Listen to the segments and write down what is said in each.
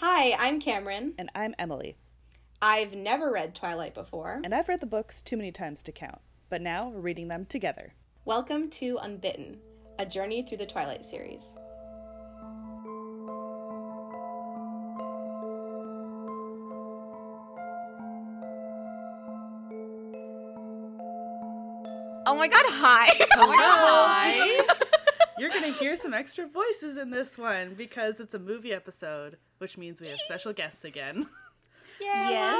Hi, I'm Cameron. And I'm Emily. I've never read Twilight before. And I've read the books too many times to count, but now we're reading them together. Welcome to Unbitten, a journey through the Twilight series. Oh my god, hi! Oh my god, hi! You're gonna hear some extra voices in this one because it's a movie episode, which means we have special guests again. Yes.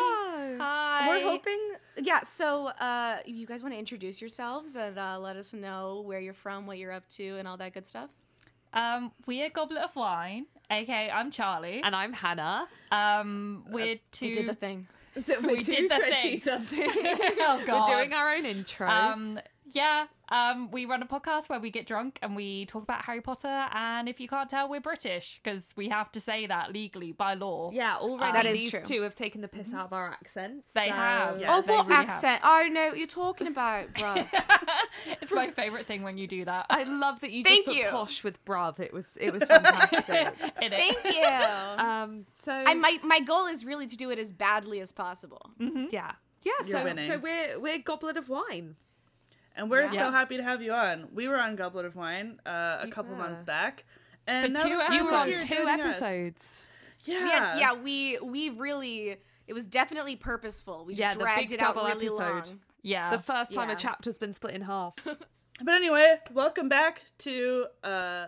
Hi. We're hoping, yeah. So, uh, you guys want to introduce yourselves and uh, let us know where you're from, what you're up to, and all that good stuff. Um, we're Goblet of Wine, Okay, I'm Charlie. And I'm Hannah. Um, we're two. We did the thing. We're We did the thing. something. Oh, God. We're doing our own intro. Um, yeah. Um, we run a podcast where we get drunk and we talk about Harry Potter. And if you can't tell, we're British because we have to say that legally by law. yeah, already That is these true. two have taken the piss out of our accents. They so- have. Yeah, oh, they what really have. accent? I know what you're talking about, bruv. it's my favorite thing when you do that. I love that you Thank just put you. posh with bruv. It was it was fantastic. It is. Thank you. um, so I my my goal is really to do it as badly as possible. Mm-hmm. yeah, yeah. So winning. so we're we're goblet of wine. And we're Yeah. so happy to have you on. We were on Goblet of Wine uh, a We couple were. months back. And For two that You were on you're Episodes. two us- episodes. Yeah. We had, yeah, we we really it was definitely purposeful. We Yeah, just the dragged it out really episode. long. Yeah. The first time Yeah. a chapter's been split in half. But anyway, welcome back to uh,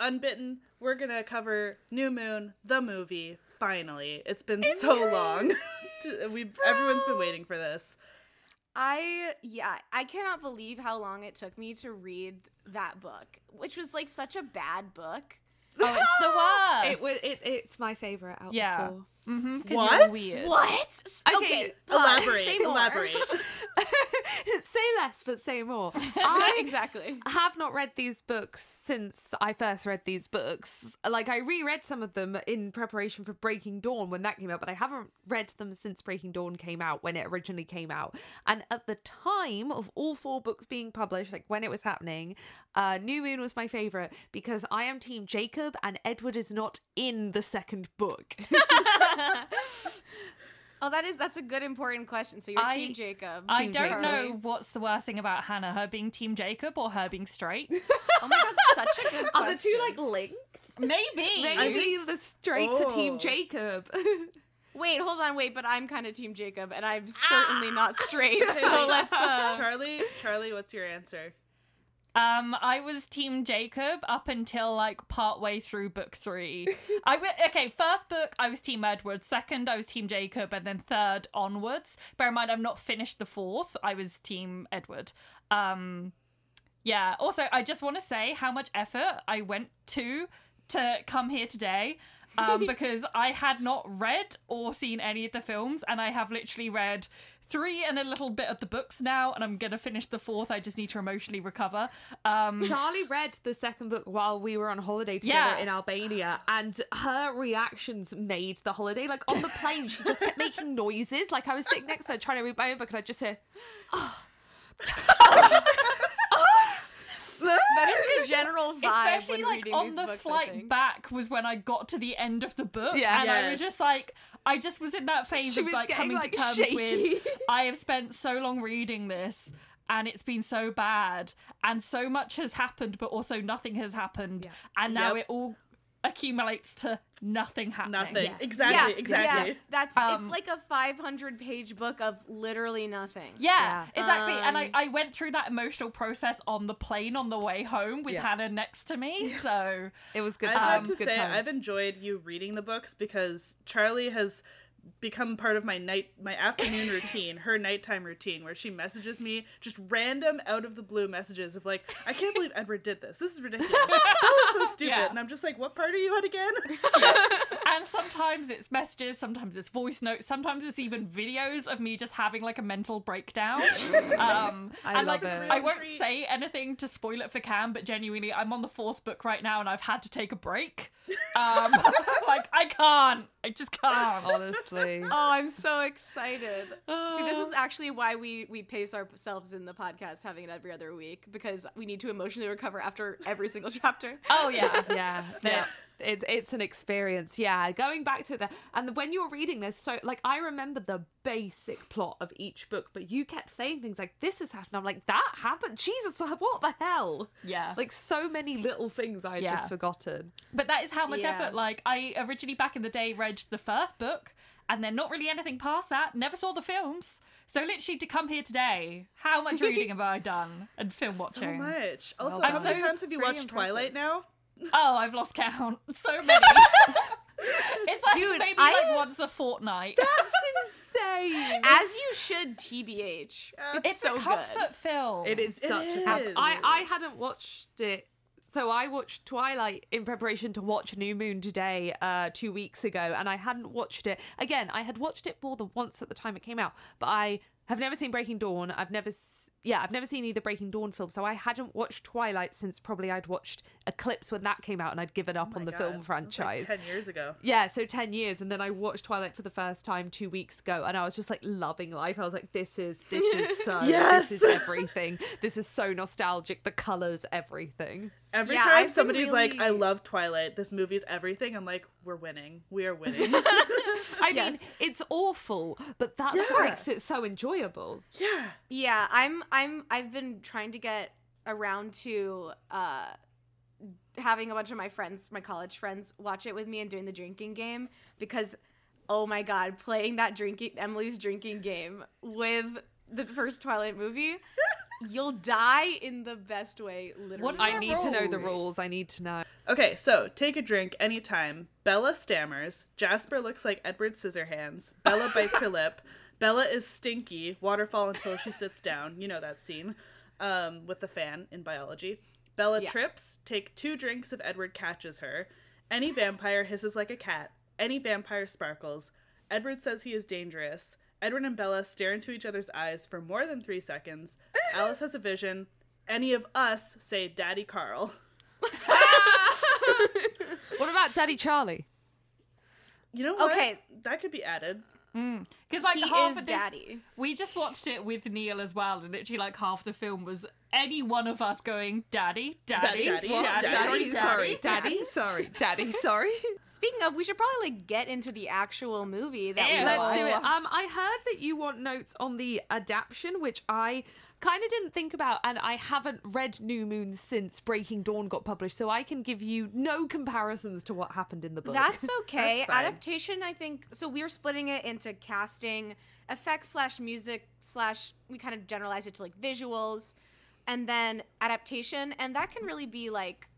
Unbitten. We're gonna cover New Moon, the movie. Finally, it's been so long. we everyone's been waiting for this. I yeah, I cannot believe how long it took me to read that book, which was like such a bad book. oh, it's the worst. it was it, it's my favorite out Yeah. of the four. Mm-hmm. What? weird. What? S- Okay. Elaborate. Say. Elaborate. say less but say more. I exactly. have not read these books since I first read these books. Like I reread some of them in preparation for Breaking Dawn when that came out, but I haven't read them since Breaking Dawn came out when it originally came out. And at the time of all four books being published, like when it was happening, uh, New Moon was my favorite because I am Team Jacob and Edward is not in the second book. Oh, that is that's a good important question. So you're I- Team Jacob. I don't Charlie. know what's the worst thing about Hannah, her being Team Jacob or her being straight. Oh my god, such a good Are the two like linked? Maybe. Maybe the straights are Team Oh. Jacob. Wait, hold on, wait, but I'm kind of Team Jacob, and I'm certainly not straight. So let's. Uh... Charlie, Charlie, what's your answer? Um, I was Team Jacob up until like partway through book three. I w- okay, first book I was Team Edward, second I was Team Jacob, and then third onwards. Bear in mind I've not finished the fourth. I was Team Edward. Um, yeah. Also, I just want to say how much effort I went to to come here today. Um, because I had not read or seen any of the films, and I have literally read three and a little bit of the books now, and I'm gonna finish the fourth. I just need to emotionally recover. Um, Charlie read the second book while we were on holiday together Yeah. in Albania, and her reactions made the holiday. Like on the plane, she just kept making noises. Like I was sitting next to her trying to read my own book, and I just hear, That is the general vibe especially like on the books, flight back was when I got to the end of the book, Yeah. and I was just like, I just was in that phase She of like getting, coming like, to terms shaky. with I have spent so long reading this. And it's been so bad, and so much has happened, but also nothing has happened, and now Yep. it all accumulates to nothing happening. Nothing. Yeah. Exactly. yeah, exactly. Yeah, that's Um, it's like a 500 page book of literally nothing. Yeah, Yeah. exactly. and I, Um, I went through that emotional process on the plane on the way home with Yeah. Hannah next to me. So "It was good." I'd like to good say times. I've enjoyed you reading the books because Charlie has become part of my night my afternoon routine, her nighttime routine, where she messages me just random out of the blue messages of like, I can't believe Edward did this. This is ridiculous. That was so stupid. Yeah. And I'm just like, what part are you at again? and sometimes it's messages, sometimes it's voice notes, sometimes it's even videos of me just having like a mental breakdown. Um, I and love like it. I won't say anything to spoil it for Cam, but genuinely, I'm on the fourth book right now, and I've had to take a break. Um, like I can't, I just can't. honestly. Oh, I'm so excited. See, this is actually why we we pace ourselves in the podcast, having it every other week, because we need to emotionally recover after every single chapter. Oh yeah, Yeah, Yeah. It's it's an experience, yeah. Going back to that, and when you're reading this, so like I remember the basic plot of each book, but you kept saying things like, "This has happened." I'm like, "That happened? Jesus, what the hell?" Yeah. like so many little things I had Yeah. just forgotten. But that is how much Yeah. effort. Like I originally back in the day read the first book, and then not really anything past that. Never saw the films. So literally to come here today, how much reading have I done and film watching? So much. Also, Well how done. many times have you Pretty watched Twilight now? Oh, I've lost count. So many. it's like Dude, maybe I- like once a fortnight. That's insane. As you should, TBH. It's, It's so a comfort film. It is It such a is. comfort. I I hadn't watched it. So I watched Twilight in preparation to watch New Moon today, uh, two weeks ago, and I hadn't watched it. Again, I had watched it more than once at the time it came out, but I have never seen Breaking Dawn. I've never, s- yeah, I've never seen either Breaking Dawn film, so I hadn't watched Twilight since probably I'd watched Eclipse when that came out, and I'd given up Oh on the God, film franchise. Like Ten years ago. Yeah, so 10 years and then I watched Twilight for the first time 2 weeks ago and I was just like loving life. I was like this is this is so Yes! this is everything. This is so nostalgic. The colors, everything. Every Yeah, time I've been somebody's like, "I love Twilight. This movie's everything," I'm like, "We're winning. We are winning." I mean, it's awful, but that's what makes it so enjoyable. yeah. Yeah, I'm I'm I've been trying to get around to uh having a bunch of my friends, my college friends watch it with me and doing the drinking game because oh my god, playing that drinking Emily's drinking game with the first Twilight movie, you'll die in the best way literally. What I the need to know the rules? rules. I need to know. Okay, so take a drink anytime. Bella stammers. Jasper looks like Edward Scissorhands. Bella bites her lip. Bella is stinky. Waterfall until she sits down. You know that scene um, with the fan in biology. Bella Yeah. trips. Take two drinks if Edward catches her. Any vampire hisses like a cat. Any vampire sparkles. Edward says he is dangerous. Edward and Bella stare into each other's eyes for more than three seconds. Alice has a vision. Any of us say Daddy Carl. What about Daddy Charlie? You know what? Okay. That could be added. Because like he half is of this, daddy. we just watched it with Neil as well, and literally like half the film was any one of us going, "Daddy, daddy, Daddy, What? daddy, Daddy, daddy, sorry. Daddy, sorry. Daddy, sorry. Speaking of, we should probably like get into the actual movie that we Let's do it. Um, I heard that you want notes on the adaptation, which I kind of didn't think about, and I haven't read New Moon since Breaking Dawn got published, so I can give you no comparisons to what happened in the book. That's okay. That's. Adaptation, I think. So we're splitting it into casting, effects slash music slash. We kind of generalized it to like visuals, and then adaptation, and that can really be like.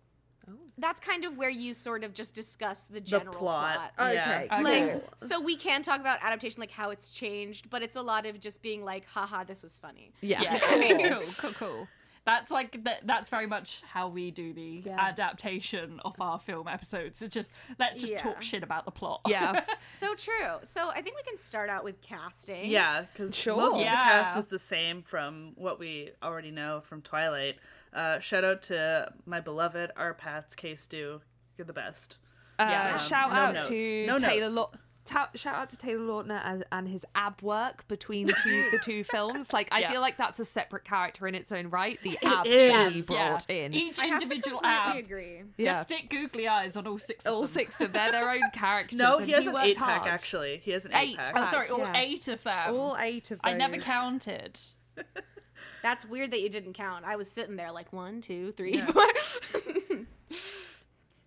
That's kind of where you sort of just discuss the The general plot. plot. Yeah. Okay. Like, so we can talk about adaptation, like how it's changed, but it's a lot of just being like, haha, this was funny. yeah. Yeah, cool, cool, cool, cool. That's like that. That's very much how we do the Yeah. adaptation of our film episodes. It's just let's just Yeah. talk shit about the plot. yeah. So true. So I think we can start out with casting. Yeah, because Sure. most of the cast is the same from what we already know from Twilight. Uh, shout out to my beloved R. Pats K Stew. You're the best. Uh, Yeah. shout No out notes. to No Taylor. notes. Law- ta- shout out to Taylor Lautner and, and his ab work between two, the two films. Like, I Yeah. feel like that's a separate character in its own right. The abs is. that he Yeah. brought in. Each I have to individual completely app. agree. yeah. Just stick googly eyes on all six. Of all them. six of them. They're their own characters. No, he has an worked eight pack hard. actually. He has an Eight eight pack. Oh, sorry, all Yeah. eight of them. All eight of them. I never counted. That's weird that you didn't count. I was sitting there like one, two, three, Yeah. four.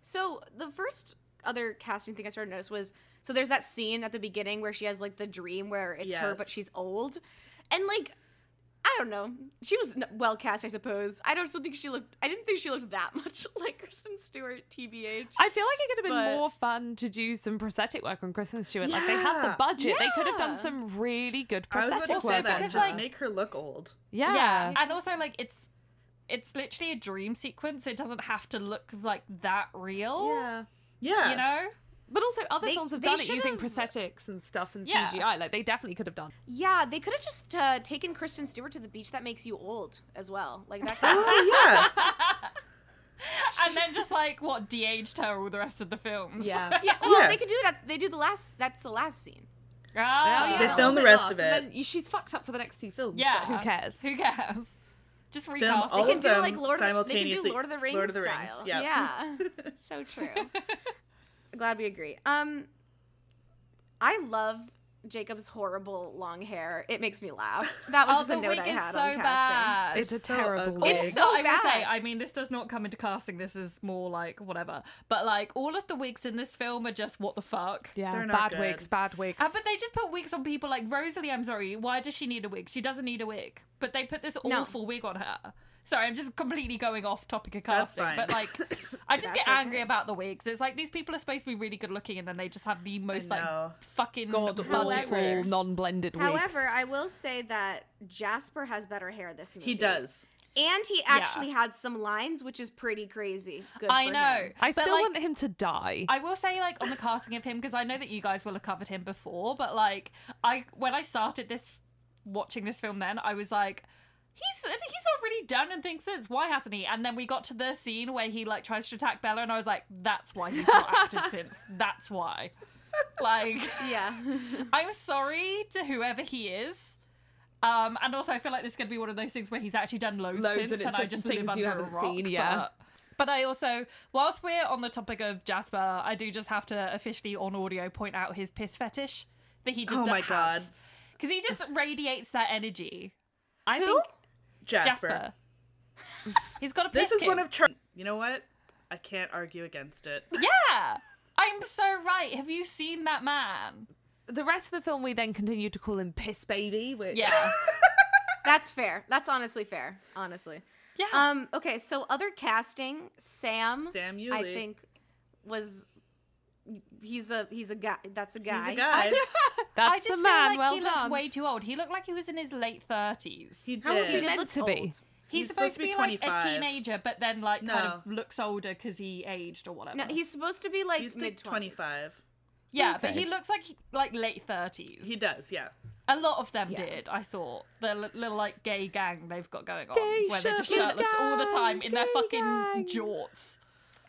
so the first other casting thing I started to notice was so there's that scene at the beginning where she has like the dream where it's her but she's old, and like I don't know, she was well cast I suppose. I don't think she looked. I didn't think she looked that much like Kristen Stewart. Tbh. I feel like it could have been But- more fun to do some prosthetic work on Kristen Stewart. Like they had the Yeah. budget. They could have done some really good I was about prosthetic to work say that. because, Just like- make her look old. yeah. Yeah, and also like it's it's literally a dream sequence. It doesn't have to look like that real. Yeah. Yeah. You know? But also other They- films have done it using prosthetics and stuff and Yeah. CGI. Like they definitely could have done. Yeah, they could have just uh, taken Kristen Stewart to the beach that makes you old as well. Like that. Oh yeah. And then just like what de-aged her all the rest of the films. Yeah. yeah, well, Yeah. they could do that. They do the last. That's the last scene. They yeah. film the rest last, of and it. then she's fucked up for the next two films. Yeah. but who cares? Who cares? Just Film recast all They can of do them like Lord of, they can do Lord of the Rings Lord of the Rings, style. yeah. Yeah. so true. Glad we agree. Um I love Jacob's horrible long hair. It makes me laugh. That was Oh, just the a note I had so on casting. bad. It's a so terrible ugly. wig. It's so I bad. say, I mean, this does not come into casting. This is more like whatever. But like all of the wigs in this film are just what the fuck. Yeah, They're not bad wigs, bad wigs. Uh, but they just put wigs on people like Rosalie. I'm sorry. Why does she need a wig? She doesn't need a wig. But they put this No. awful wig on her. Sorry, I'm just completely going off topic of That's casting. fine. But like, I just get angry okay. about the wigs. It's like these people are supposed to be really good looking, and then they just have the most like fucking God budget However- awful, non-blended wigs. However, I will say that Jasper has better hair this movie. He does. And he actually had some lines, which is pretty crazy. Good I for know. him. I But, still like, want him to die. I will say, like, on the casting of him, because I know that you guys will have covered him before, but like, I when I started this watching this film, then I was like, he's he's not really done anything since. Why hasn't he? And then we got to the scene where he like tries to attack Bella, and I was like, that's why he's not acted since. That's why. Like, Yeah. I'm sorry to whoever he is. Um, and also I feel like this is gonna be one of those things where he's actually done loads, Loads, since, and it's I just live you under a rock. seen, yeah. But, but I also, whilst we're on the topic of Jasper, I do just have to officially on audio point out his piss fetish that he just Oh my God. because he just radiates that energy. I Who? think Jasper. Jasper, he's got a piss. This is king. one of Char- You know what? I can't argue against it. yeah. I'm so right. Have you seen that man? the rest of the film we then continue to call him Piss Baby, which Yeah. That's fair. That's honestly fair. Honestly. Yeah. Um. Okay. So other casting, Sam. Sam I think was. He's a he's a guy. That's a guy. He's a guy. that's I just the feel man. like well he done. looked way too old. He looked like he was in his late thirties. He How old did. is he did meant look to be? old. He's, supposed, to be, like a teenager, but then like kind of looks older because he aged or whatever. No, he's supposed to be like mid 25. yeah, but he looks like he- like late thirties. He does, yeah. A lot of them Yeah. did. I thought the li- little like gay gang they've got going on, Gay where they're just shirtless shirtless all the time in their fucking gang. jorts.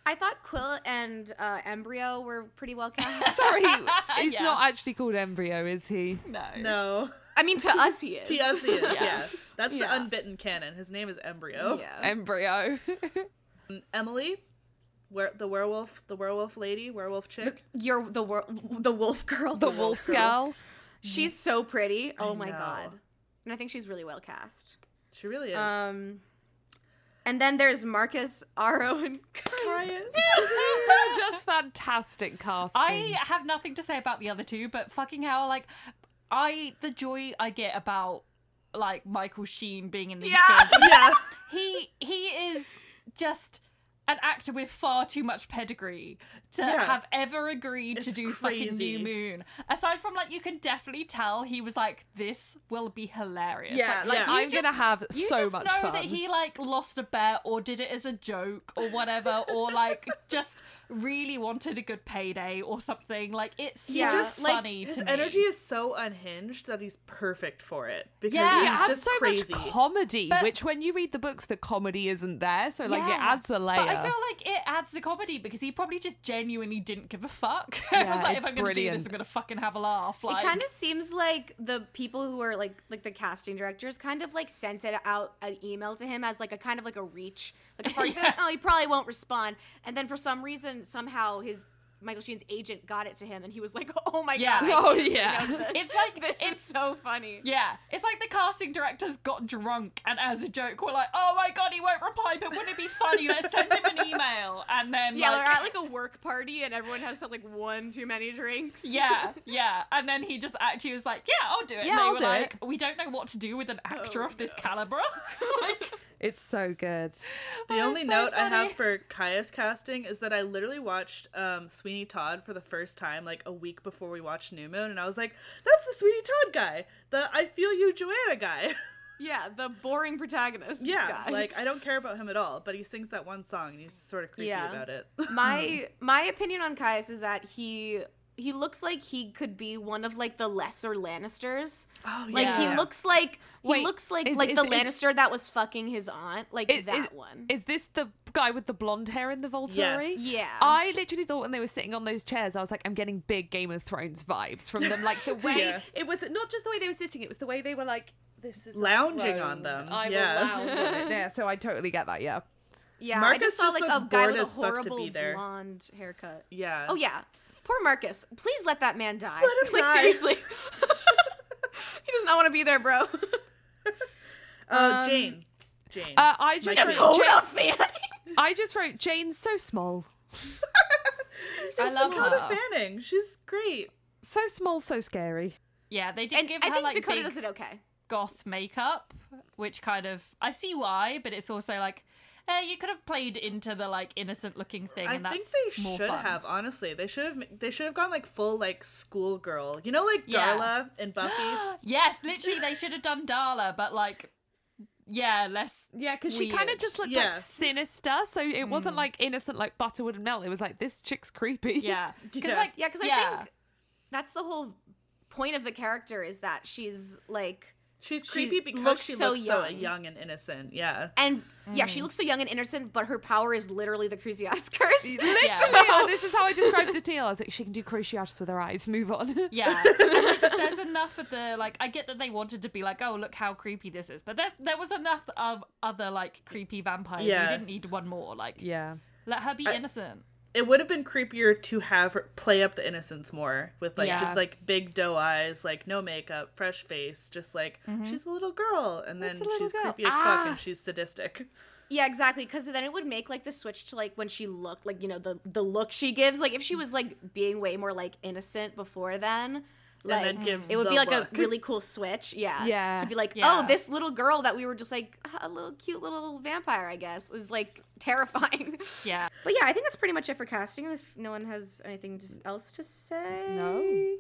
I thought Quil and uh, Embryo were pretty well cast. Sorry, he's Yeah. not actually called Embryo, is he? No, No. I mean, to us he is. T S he is, Yeah. yeah. That's the Yeah. unbitten canon. His name is Embryo. Yeah. Embryo. Emily, where the werewolf, the werewolf lady, werewolf chick. You're the wor- the wolf girl. the wolf girl. She's so pretty. Oh my know. god. And I think she's really well cast. she really is. Um and then there's Marcus, Aro, and Caius. Just fantastic casting. I have nothing to say about the other two, but fucking hell, like I the joy I get about like Michael Sheen being in these Yeah. films. yeah. He he is just an actor with far too much pedigree to Yeah. have ever agreed to It's do fucking. New Moon. Aside from like you can definitely tell he was like this will be hilarious. yeah, like Yeah. I'm You gonna have so much fun. you so just much know fun. that he like lost a bet or did it as a joke or whatever or like just really wanted a good payday or something. Like it's Yeah, just like, funny His to me. energy is so unhinged that he's perfect for it because Yeah. He he's adds just so crazy. much comedy, But- which when you read the books, the comedy isn't there. So like it adds a layer. But I feel like it adds the comedy because he probably just genuinely didn't give a fuck. Yeah, was like, it's if I'm gonna do brilliant. this, I'm gonna fucking have a laugh. Like it kind of seems like the people who are like like the casting directors kind of like sent it out an email to him as like a kind of like a reach like a Yeah. oh he probably won't respond and then for some reason somehow his Michael Sheen's agent got it to him and he was like oh my Yeah. god I Oh, yeah. this. It's like- this it's- is so funny Yeah, it's like the casting directors got drunk and as a joke were like, "Oh my god, he won't reply, but wouldn't it be funny? Let's send him an email." And then yeah like, they're at like a work party and everyone has had like one too many drinks Yeah, yeah. And then he just actually was like, Yeah, I'll do it. Yeah, and they I'll were do like, We don't know what to do with an actor Oh, of this no. caliber. like, it's so good. The Oh, only so note I have for Caius casting is that I literally watched um, Sweeney Todd for the first time like a week before we watched New Moon, and I was like, "That's the Sweeney Todd guy, the I Feel You Johanna guy." yeah the boring protagonist yeah, guy. like I don't care about him at all, but he sings that one song and he's sort of creepy Yeah. about it. my my opinion on Caius is that he he looks like he could be one of like the lesser Lannisters. oh yeah. Like he looks like he Wait, looks like is- like is- the is- Lannister that was fucking his aunt, like Is- that is- one. Is this the guy with the blonde hair in the Volturi? Yes. yeah. I literally thought when they were sitting on those chairs, I was like, I'm getting big Game of Thrones vibes from them. Like the way Yeah. it was not just the way they were sitting, it was the way they were like this is Lounging on them, I yeah. will lounge on it. Yeah, so I totally get that. Yeah. Yeah, I Marcus just saw just like a looks guy bored with a as fuck to horrible be there. blonde haircut. Yeah. Oh yeah, poor Marcus. Please let that man die. Let him like die. seriously, he does not want to be there, bro. Uh, Jane. Jane. Uh, I just My wrote queen. Dakota Jane, fan. I just wrote Jane's so small, I love Dakota her. Fanning. She's great. so small, so scary. Yeah, they did and give I her think like Dakota big does it okay. goth makeup, which kind of I see why, but it's also like eh, you could have played into the like innocent looking thing, I and think that's they more should fun. have. Honestly, they should have. They should have gone like full like schoolgirl. You know, like Yeah. Darla and Buffy. Yes, literally, they should have done Darla, but like, yeah, less. Yeah, because she kind of Weird. just looked Yeah. like sinister, so it wasn't like innocent like butterwood and melt. It was like this chick's creepy. Yeah, because Yeah. like, Yeah, because I think that's the whole point of the character is that she's like She's She creepy because looks she so looks so young. young and innocent. Yeah. and yeah, Mm. she looks so young and innocent, but her power is literally the Cruciatus curse. Literally, and this is how I described it to Neil. I was like, she can do cruciatus with her eyes. Move on. yeah, there's enough of the like. I get that they wanted to be like, oh, look how creepy this is, but there there was enough of other like creepy vampires. Yeah. We didn't need one more. Like, yeah. let her be I- innocent. It would have been creepier to have her play up the innocence more with like Yeah. just like big doe eyes, like no makeup, fresh face, just like she's a little girl, and then That's she's girl. creepy as fuck Ah. and she's sadistic. Yeah, exactly. Because then it would make like the switch to like when she looked like you know the the look she gives. Like if she was like being way more like innocent before then, like then gives it would the be like look. a really cool switch. Yeah, Yeah. To be like, Yeah. oh, this little girl that we were just like a little cute little vampire, I guess, was like terrifying. Yeah, But yeah, I think that's pretty much it for casting. If no one has anything else to say, No.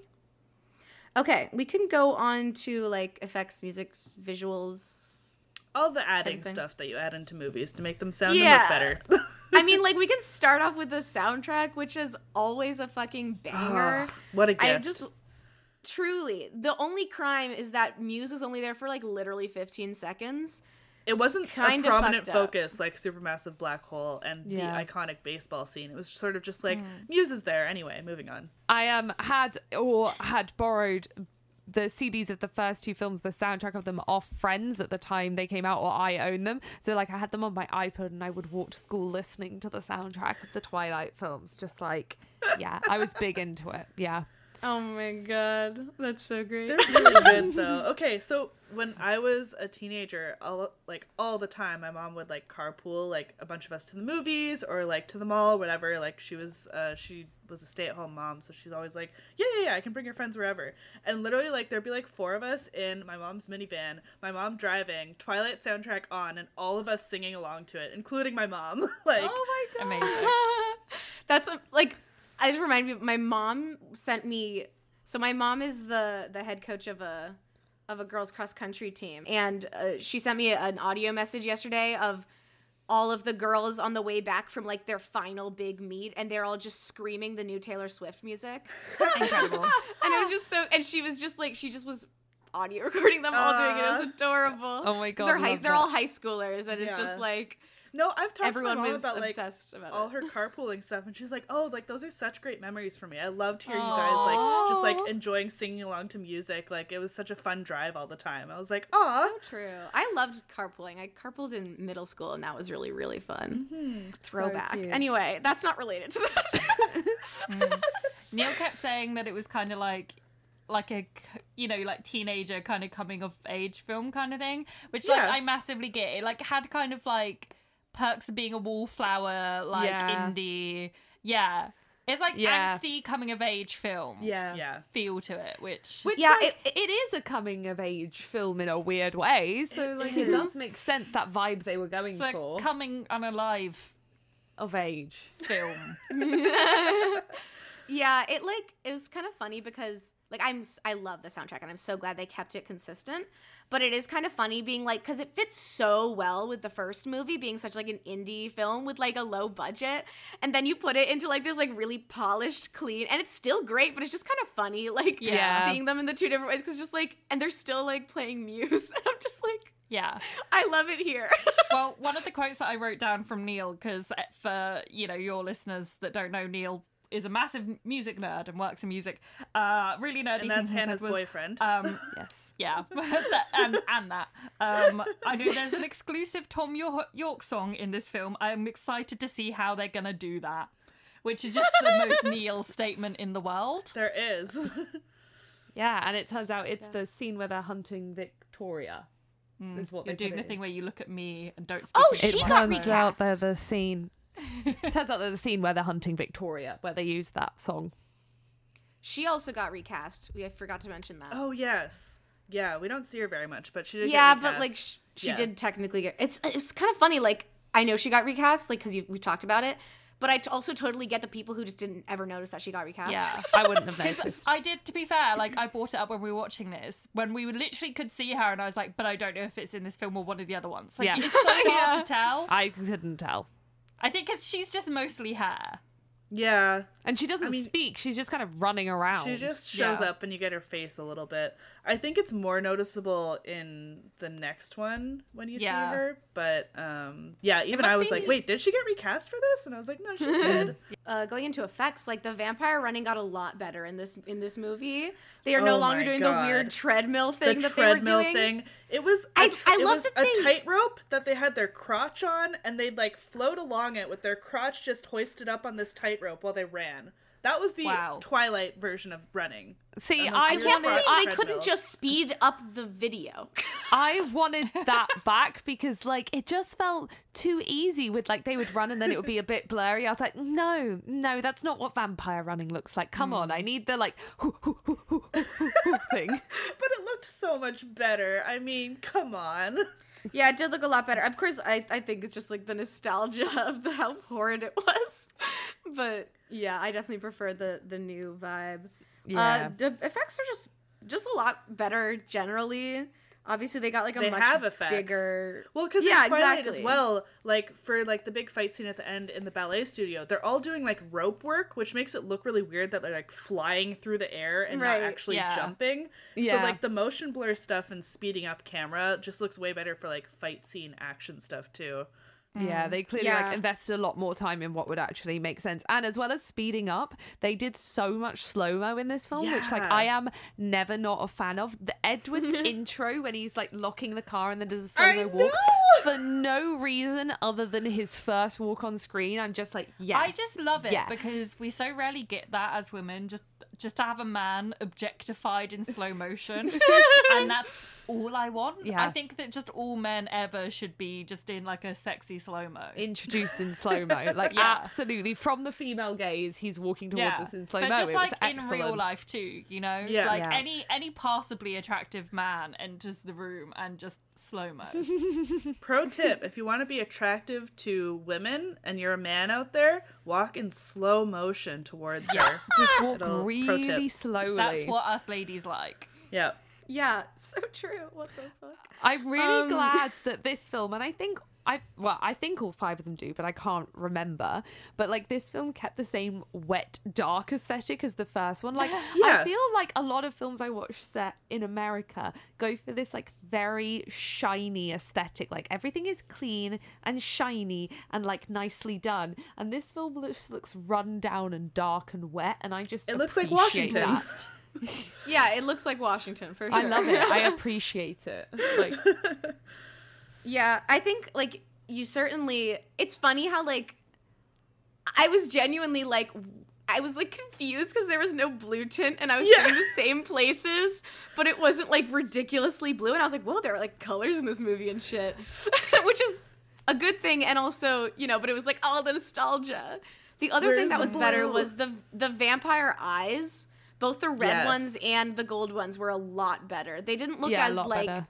Okay, we can go on to like effects, music, visuals. All the adding Everything. stuff that you add into movies to make them sound and Yeah. look better. I mean, like we can start off with the soundtrack, which is always a fucking banger. Ah, what a gift. I just truly the only crime is that Muse was only there for like literally 15 seconds. It wasn't Kinda a prominent fucked up. focus like Supermassive Black Hole and Yeah. the iconic baseball scene. It was sort of just like Muse is there anyway. Moving on. I um had or had borrowed the CDs of the first two films, the soundtrack of them off friends at the time they came out, or I own them. So like I had them on my iPod, and I would walk to school listening to the soundtrack of the Twilight films. Just like, yeah, I was big into it. Yeah. Oh my god, that's so great. They're really good though. Okay, so when I was a teenager, all like all the time, my mom would like carpool like a bunch of us to the movies or like to the mall, whatever. Like she was, uh, she was a stay-at-home mom, so she's always like, yeah, yeah, yeah, I can bring your friends wherever. And literally, like there'd be like four of us in my mom's minivan, my mom driving, Twilight soundtrack on, and all of us singing along to it, including my mom. like, Oh my god, amazing. That's a, like I just remind me my mom sent me so my mom is the the head coach of a of a girls cross country team and uh, she sent me an audio message yesterday of all of the girls on the way back from like their final big meet and they're all just screaming the new Taylor Swift music. Incredible. and it was just so and she was just like she just was audio recording them all doing it. It was adorable. Oh my God, They're, high, they're all high schoolers and it's just like no, I've talked everyone to my mom was about like obsessed about all it. her carpooling stuff and she's like oh like those are such great memories for me i loved hearing you guys like just like enjoying singing along to music like it was such a fun drive all the time i was like oh So true. I loved carpooling. I carpooled in middle school, and that was really, really fun. Mm-hmm. Throwback. cute. anyway, that's not related to this. Neil kept saying that it was kind of like like a you know like teenager kind of coming of age film kind of thing which like i massively get it like had kind of like perks of being a wallflower like Yeah. indie yeah it's like Yeah. angsty coming of age film Yeah. yeah feel to it which Which Yeah, like, it- it is a coming of age film in a weird way. So like it does make sense that vibe they were going it's like for coming unalive of age. film yeah, it like it was kind of funny because like I'm i love the soundtrack and I'm so glad they kept it consistent. But it is kind of funny being like because it fits so well with the first movie being such like an indie film with like a low budget, and then you put it into like this like really polished, clean, and it's still great, but it's just kind of funny like Yeah. seeing them in the two different ways because just like and they're still like playing Muse, and I'm just like yeah I love it here. well, one of the quotes that I wrote down from Neil, because eh, for you know your listeners that don't know Neil, is a massive music nerd and works in music. Uh, really nerdy. And that's thing he said Hannah's was, boyfriend. Um, Yes. yeah, and, and that. Um, I know there's an exclusive Thom Yorke, Yorke song in this film. I'm excited to see how they're gonna do that, which is just the most Neil statement in the world. there is. Yeah, and it turns out it's the scene where they're hunting Victoria. Is what You're doing the it thing where you look at me and don't. Speak Oh, into It she the got turns microphone. out they're recast. the scene. It turns out they're the scene where they're hunting Victoria, where they use that song. She also got recast. We forgot to mention that. oh yes, yeah. We don't see her very much, but she did. yeah, get but like sh- she Yeah. did technically get. It's it's kind of funny. Like I know she got recast, like because we talked about it. But I t- also totally get the people who just didn't ever notice that she got recast. Yeah. I wouldn't have 'Cause noticed. I did, to be fair, like I brought it up when we were watching this, when we literally could see her, and I was like, but I don't know if it's in this film or one of the other ones. Like, Yeah. it's so hard Yeah. to tell. I couldn't tell. I think because she's just mostly hair. yeah. And she doesn't mean- speak. She's just kind of running around. She just shows Yeah. up and you get her face a little bit. I think it's more noticeable in the next one when you Yeah. see her. But um yeah, even I was be- like, wait, did she get recast for this? And I was like, no, she did. Uh, going into effects, like the vampire running got a lot better in this in this movie. They are no Oh longer doing God. the weird treadmill the thing that they were treadmill doing. thing. It was a I- tr- I it love was that a tightrope that they had their crotch on and they'd like float along it with their crotch just hoisted up on this tightrope while they ran. That was the Wow. Twilight version of running. See, I can't wanted, believe they treadmill. couldn't just speed up the video. I wanted that back because like it just felt too easy with like they would run and then it would be a bit blurry. I was like, no, no, that's not what vampire running looks like. Come on, hmm. I need the like hoo, hoo, hoo thing. But it looked so much better. I mean, come on. yeah, it did look a lot better. Of course, I, I think it's just like the nostalgia of the, how horrid it was. But yeah, I definitely prefer the the new vibe. Yeah. Uh, the effects are just just a lot better generally. Obviously, they got like a They much have effects. bigger. Well, because Yeah, Twilight as well, like for like the big fight scene at the end in the ballet studio, they're all doing like rope work, which makes it look really weird that they're like flying through the air and Right. not actually Yeah. jumping. Yeah. So like the motion blur stuff and speeding up camera just looks way better for like fight scene action stuff too. Yeah, mm. they clearly Yeah. like invested a lot more time in what would actually make sense. And as well as speeding up, they did so much slow mo in this film, which like I am never not a fan of. The Edward's intro when he's like locking the car and then does a slow I mo walk for no reason other than his first walk on screen. I'm just like, yeah. I just love it yes. because we so rarely get that as women. Just just to have a man objectified in slow motion, and that's all I want. Yeah. I think that just all men ever should be just in like a sexy slow mo. introduced in slow mo. Like Yeah. absolutely from the female gaze, he's walking towards us in slow mo. but just like in real life too, you know, Yeah. like Yeah. any any passably attractive man enters the room and just slow mo. Pro tip: If you want to be attractive to women and you're a man out there, walk in slow motion towards her. Just walk It'll- really tip. slowly. That's what us ladies like. Yeah. Yeah, so true. What the fuck? I'm really Um, glad that this film, and I think I well, I think all five of them do, but I can't remember. But like this film kept the same wet, dark aesthetic as the first one. Like Yeah. I feel like a lot of films I watch set in America go for this like very shiny aesthetic. Like everything is clean and shiny and like nicely done. And this film looks looks run down and dark and wet, and I just It looks like Washington. Yeah, it looks like Washington for sure. I love it. I appreciate it. Like Yeah, I think like you certainly. It's funny how like I was genuinely like I was like confused because there was no blue tint and I was Yeah. seeing the same places, but it wasn't like ridiculously blue. And I was like, whoa, there are like colors in this movie and shit, which is a good thing. And also, you know, but it was like all the nostalgia. The other Where's thing that was better was the the vampire eyes. Both the red Yes. ones and the gold ones were a lot better. They didn't look yeah, as like better.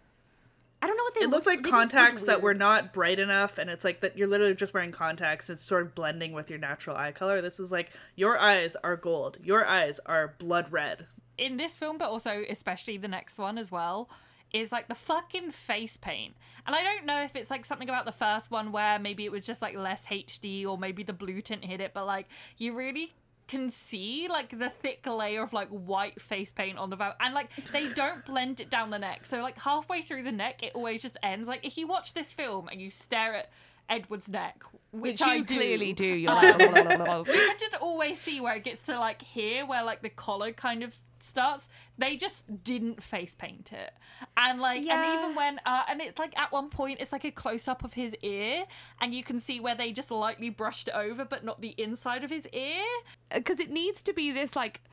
I don't know what they It looked like they just looked contacts that were not bright enough, and it's like that you're literally just wearing contacts. It's sort of blending with your natural eye color. This is like your eyes are gold, your eyes are blood red. in this film, but also especially the next one as well, is like the fucking face paint. And I don't know if it's like something about the first one where maybe it was just like less HD or maybe the blue tint hit it, but like you really can see like the thick layer of like white face paint on the vamp and like they don't blend it down the neck so like halfway through the neck it always just ends like if you watch this film and you stare at Edward's neck, which, Which I you do. clearly do. You're like, oh, I can just always see where it gets to like here, where like the collar kind of starts. They just didn't face paint it, and like, Yeah. and even when, uh, and it's like at one point it's like a close up of his ear, and you can see where they just lightly brushed it over, but not the inside of his ear. because it needs to be this like uh,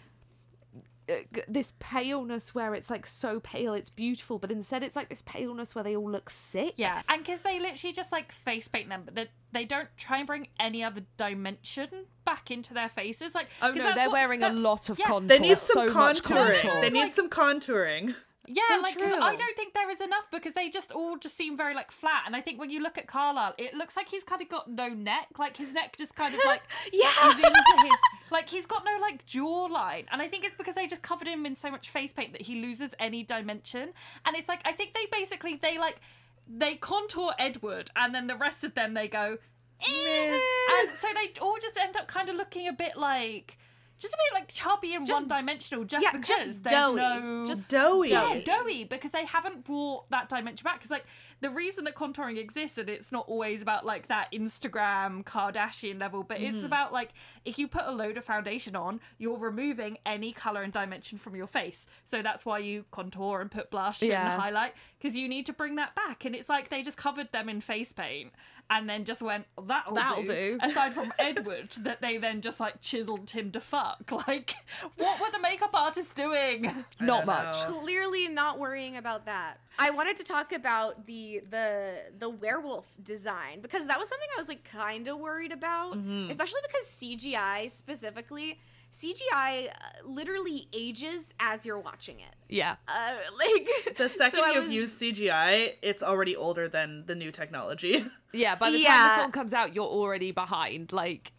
Uh, this paleness where it's like so pale it's beautiful but instead it's like this paleness where they all look sick Yeah, and because they literally just like face paint them, but they, they don't try and bring any other dimension back into their faces. Like, oh no they're what- wearing a lot of yeah, contour They need some so much contouring. contour They need Like- some contouring. Yeah, So like 'cause I don't think there is enough because they just all just seem very like flat. And I think when you look at Carlisle, it looks like he's kind of got no neck. Like his neck just kind of like Yeah. is into his like he's got no like jawline. And I think it's because they just covered him in so much face paint that he loses any dimension. And it's like I think they basically they like they contour Edward and then the rest of them they go eh. and so they all just end up kind of looking a bit like just a bit like chubby and Just- one dimensional just yeah, because just there's doughy. no Just doughy. yeah, doughy because they haven't brought that dimension back. Because like the reason that contouring exists, and it's not always about like that Instagram Kardashian level, but it's mm-hmm. about like if you put a load of foundation on, you're removing any color and dimension from your face. So that's why you contour and put blush Yeah. and highlight because you need to bring that back. And it's like they just covered them in face paint. And then just went, that'll, That'll do. do. Aside from Edward, that they then just like chiseled him to fuck. Like, what were the makeup artists doing? not don't much know. clearly not worrying about that. I wanted to talk about the the the werewolf design because that was something I was like kind of worried about, especially because CGI specifically, CGI uh, literally ages as you're watching it. yeah Uh, like The second so you've was- used CGI, it's already older than the new technology. Yeah, by the time the film comes out, you're already behind. Like,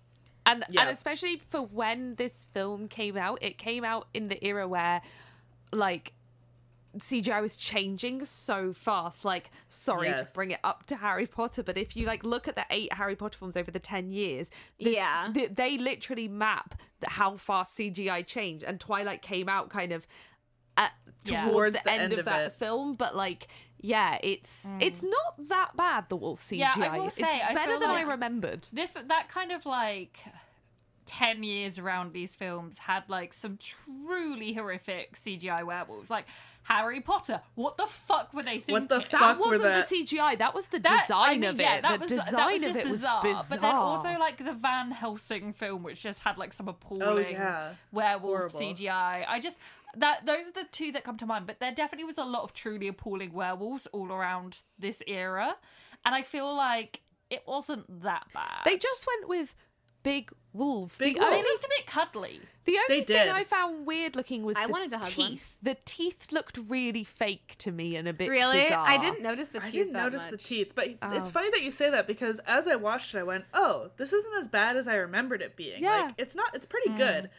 and Yeah. and especially for when this film came out, it came out in the era where, like, CGI was changing so fast. Like, sorry to bring it up to Harry Potter, but if you like look at the eight Harry Potter films over the ten years, this, Yeah. th- they literally map how fast CGI changed. And Twilight came out kind of at, Yeah. towards Towards the, the end, end of of that it. film, but like. Yeah, it's hmm. it's not that bad. The wolf CGI. Yeah, I will it's say, I better feel than I remembered. this that kind of like 10 years around these films had like some truly horrific CGI werewolves like Harry Potter what the fuck were they thinking What the That fuck were wasn't that? the CGI. That was the That- design I mean, of it. yeah, that the was, design that was of it bizarre. was bizarre. But then also like the Van Helsing film, which just had like some appalling oh, yeah. werewolf Horrible. CGI. I just that those are the two that come to mind. But there definitely was a lot of truly appalling werewolves all around this era, and I feel like it wasn't that bad. they just went with big wolves. Big the wolves. they only, looked a bit cuddly. the only They thing did. I found weird looking was I the wanted to hug one. teeth. The teeth looked really fake to me and a bit really, bizarre. I didn't notice the teeth. I didn't that notice the teeth, but it's Oh. funny that you say that because as I watched it, I went, "Oh, this isn't as bad as I remembered it being." Yeah. Like, it's not. It's pretty mm. good.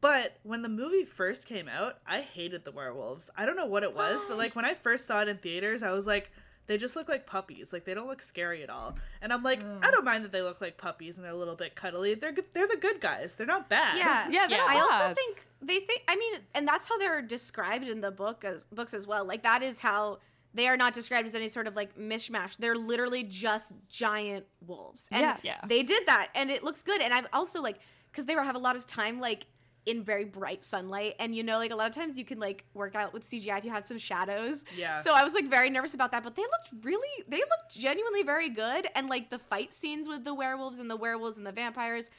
But when the movie first came out, I hated the werewolves. I don't know what it was, but like when I first saw it in theaters, I was like, they just look like puppies. Like they don't look scary at all. And I'm like, mm. I don't mind that they look like puppies and they're a little bit cuddly. They're they're the good guys. They're not bad. Yeah, Yeah, they're Yeah. not I also think they think. I mean, and that's how they're described in the book as books as well. Like that is how they are not described as any sort of like mishmash. They're literally just giant wolves. And Yeah. Yeah. they did that, and it looks good. And I'm also like, because they were have a lot of time like in very bright sunlight, and you know, like a lot of times you can like work out with CGI if you have some shadows. Yeah. So I was like very nervous about that, but they looked really, they looked genuinely very good, and like the fight scenes with the werewolves and the werewolves and the vampires,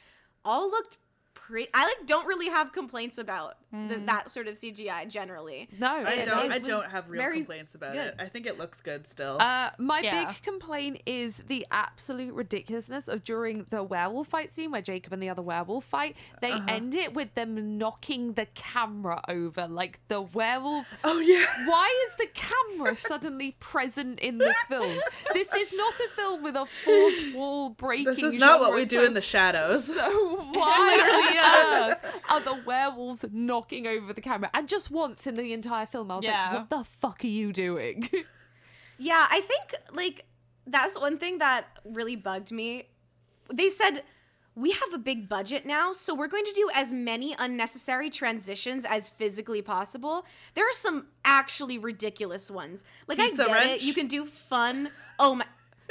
all looked pretty. I like don't really have complaints about the, that sort of CGI generally. No, I it- don't. I don't have real complaints about good. it. I think it looks good still. Uh, my Yeah. big complaint is the absolute ridiculousness of during the werewolf fight scene where Jacob and the other werewolf fight, they Uh-huh. end it with them knocking the camera over. Like the werewolves. oh yeah. Why is the camera suddenly present in the films? This is not a film with a fourth wall breaking. This is not what genre, we do so- in the shadows. So why on earth are the werewolves knocking over the camera? And just once in the entire film, I was Yeah. like, "What the fuck are you doing?" Yeah, I think like that's one thing that really bugged me. They said we have a big budget now, so we're going to do as many unnecessary transitions as physically possible. There are some actually ridiculous ones. Like Pizza I get wrench? it, you can do fun. Oh my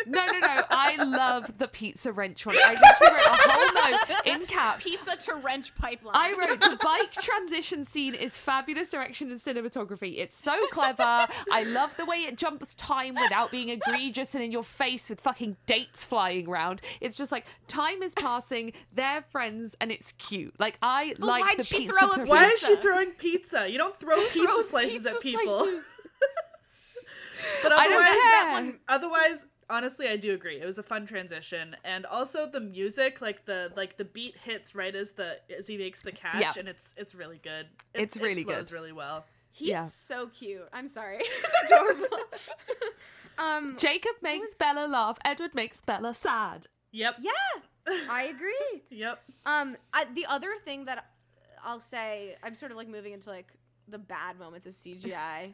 No, no, no. I love the pizza wrench one. I literally wrote a whole note in caps. Pizza to wrench pipeline. I wrote the bike transition scene is fabulous direction and cinematography. It's so clever. I love the way it jumps time without being egregious and in your face with fucking dates flying around. It's just like time is passing, they're friends, and it's cute. Like I But like why'd the she pizza throw a to pizza? Why is she throwing pizza? You don't throw pizza Throw slices pizza at people. slices. but I don't otherwise, care. that one otherwise, honestly, I do agree. It was a fun transition, and also the music, like the like the beat hits right as the as he makes the catch, Yeah. and it's it's really good. It, It's really good. it flows good. really well. He's Yeah. so cute. I'm sorry. He's adorable. um, Jacob makes Bella laugh. Edward makes Bella sad. Yep. yeah, I agree. Yep. Um, I, the other thing that I'll say, I'm sort of like moving into like the bad moments of CGI.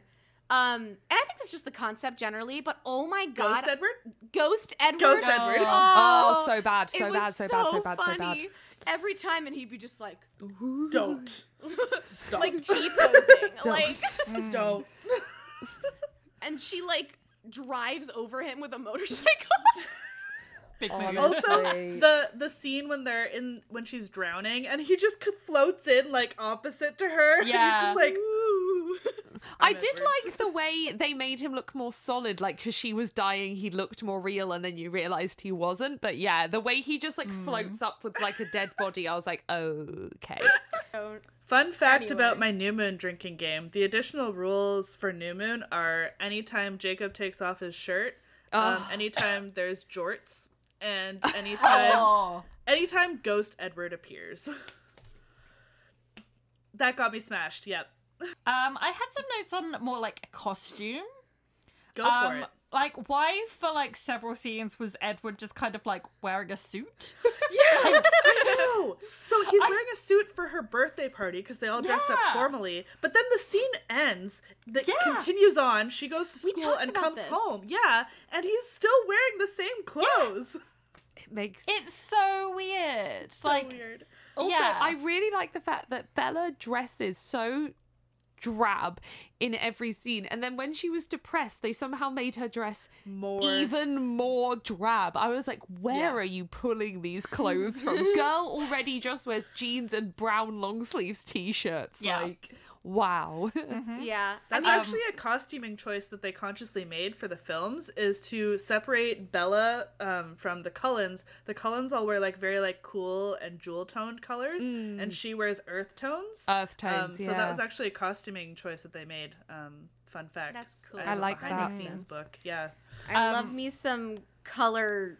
Um, and I think it's just the concept generally, but oh my god, Ghost Edward. Ghost Edward. Ghost Edward. Oh, so bad, so it bad, so bad, so bad, so bad. Every time, and he'd be just like, Don't. Stop. like T posing, like, don't. and she like drives over him with a motorcycle. Big Oh, move. that's- Also, the the scene when they're in when she's drowning and he just c- floats in like opposite to her. and Yeah. He's just like, ooh. I did Edward. like the way they made him look more solid, like because she was dying, he looked more real, and then you realized he wasn't. But yeah, the way he just like Mm. floats upwards like a dead body, I was like, okay. Fun fact about my new moon drinking game: the additional rules for new moon are anytime Jacob takes off his shirt, um, anytime there's jorts, and anytime Oh. anytime Ghost Edward appears. that got me smashed. Yep, Um, I had some notes on more like costume. go for um, it. Like, why for like several scenes was Edward just kind of like wearing a suit? Yeah, I know. So he's wearing a suit for her birthday party because they all dressed up formally. But then the scene ends. That Yeah. continues on. She goes to school and comes this. home. Yeah, and he's still wearing the same clothes. It makes It's so weird. So like, weird. Also, Yeah. I really like the fact that Bella dresses so drab in every scene, and then when she was depressed, they somehow made her dress More. even more drab. I was like, where Yeah. are you pulling these clothes from? Girl already just wears jeans and brown long sleeves t-shirts. Yeah. Like, wow. yeah, That's I mean, actually a costuming choice that they consciously made for the films is to separate Bella um, from the Cullens. The Cullens all wear like very like cool and jewel toned colors, and she wears earth tones. Earth um, tones, so yeah. that was actually a costuming choice that they made. Um, fun fact. That's cool. I, I a like that. the scenes book. Yeah. I Um, love me some color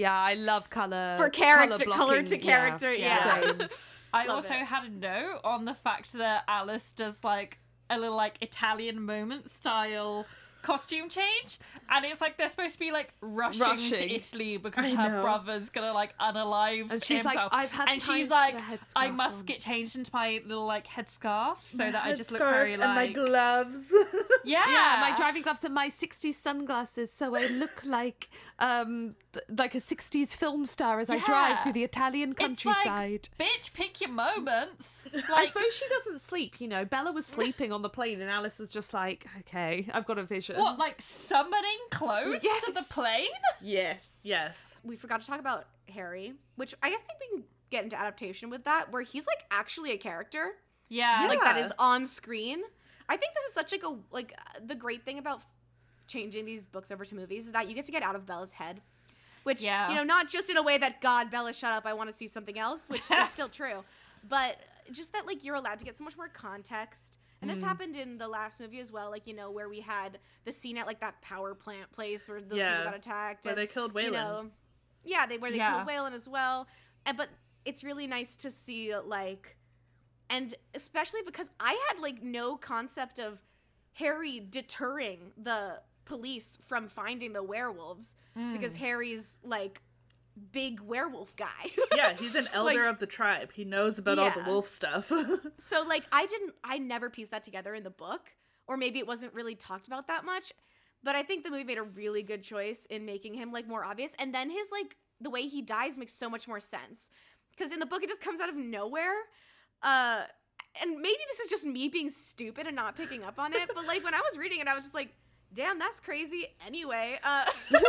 yeah, I love color for character, colour color blocking, to yeah. character. Yeah. I Love also it. had a note on the fact that Alice does like a little like Italian moment style costume change, and it's like they're supposed to be like rushing, Rushing. to Italy because I her know. brother's gonna like unalive And she's like, "I've had and she's like, put a headscarf I must on." get changed into my little like headscarf so My that I just look very and like my gloves. yeah, Yeah, my driving gloves and my 60s sunglasses, so I look like um th- like a 60s film star as I drive through the Italian countryside. like, bitch, pick your moments. I suppose she doesn't sleep, you know. Bella was sleeping on the plane, and Alice was just like, "Okay, I've got a vision." What, like summoning clothes to the plane? Yes. yes. We forgot to talk about Harry, which I think we can get into adaptation with that, where he's like actually a character, Yeah, like that is on screen. I think this is such like a like the great thing about changing these books over to movies is that you get to get out of Bella's head. Which Yeah. you know, not just in a way that God, Bella, shut up, I want to see something else, which is still true, but just that like you're allowed to get so much more context. And Mm. this happened in the last movie as well, like you know where we had the scene at like that power plant place where those Yeah, people got attacked, where and, they killed you know, yeah, they where they Yeah. killed Waylon as well. And but it's really nice to see like, and especially because I had like no concept of Harry deterring the police from finding the werewolves because Harry's like big werewolf guy. Yeah, he's an elder Like- of the tribe. He knows about all the wolf stuff. so like I didn't I never pieced that together in the book or maybe it wasn't really talked about that much but I think the movie made a really good choice in making him like more obvious and then his like the way he dies makes so much more sense cuz in the book it just comes out of nowhere uh and maybe this is just me being stupid and not picking up on it but like when I was reading it I was just like damn that's crazy anyway uh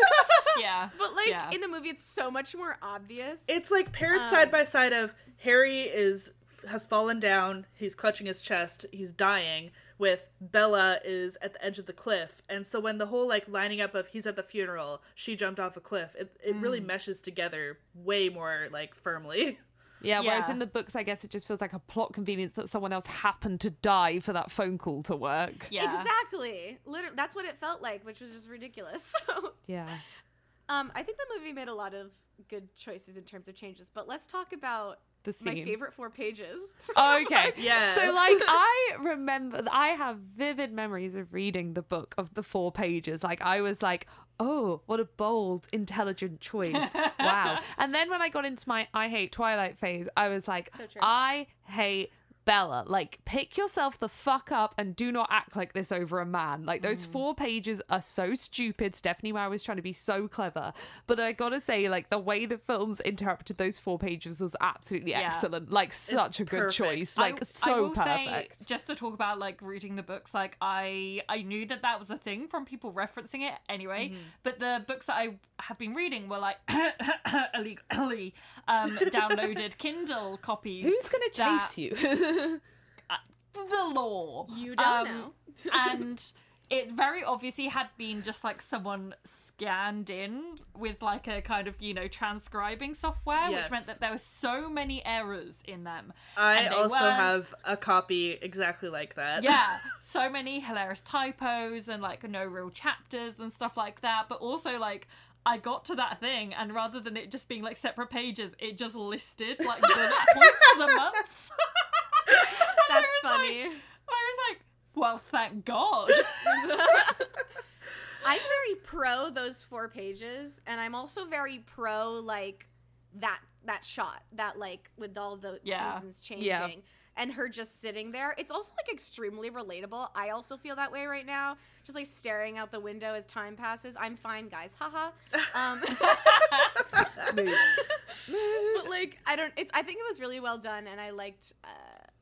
yeah. But like Yeah. in the movie, it's so much more obvious. It's like paired Um, side by side of Harry is has fallen down, he's clutching his chest, he's dying, with Bella is at the edge of the cliff. And so when the whole like lining up of he's at the funeral, she jumped off a cliff, it it really Mm. meshes together way more like firmly. Yeah, whereas in the books, I guess it just feels like a plot convenience that someone else happened to die for that phone call to work. yeah. Exactly. Literally, that's what it felt like, which was just ridiculous. So, Yeah. Um, I think the movie made a lot of good choices in terms of changes. But let's talk about The my favorite four pages. Oh, okay. Yes. So, like, I remember, I have vivid memories of reading the book of the four pages. Like, I was like, oh, what a bold, intelligent choice. Wow. and then when I got into my I hate Twilight phase, I was like, So true. I hate. Bella, like, pick yourself the fuck up and do not act like this over a man. Like, those four pages are so stupid. Stephenie Meyer was trying to be so clever. But I gotta say, like, the way the films interpreted those four pages was absolutely Yeah. excellent. Like, such a good perfect. choice. Like, I so will say, perfect. just to talk about like reading the books, like I I knew that that was a thing from people referencing it anyway. Mm-hmm. But the books that I have been reading were like illegally um, downloaded Kindle copies. Who's gonna that- chase you? The law. You don't Um, know. and it very obviously had been just like someone scanned in with like a kind of you know transcribing software Yes. which meant that there were so many errors in them I also weren't- have a copy exactly like that. yeah so many hilarious typos and like no real chapters and stuff like that but also like I got to that thing, and rather than it just being like separate pages, it just listed like bullet points for the months. That's was like- funny. I was like, well, thank God. I'm very pro those four pages, and I'm also very pro like that that shot that like with all the Yeah. seasons changing Yeah. and her just sitting there. It's also like extremely relatable. I also feel that way right now, just like staring out the window as time passes. I'm fine, guys. Haha. Um, but like I don't. It's. I think it was really well done, and I liked. Uh,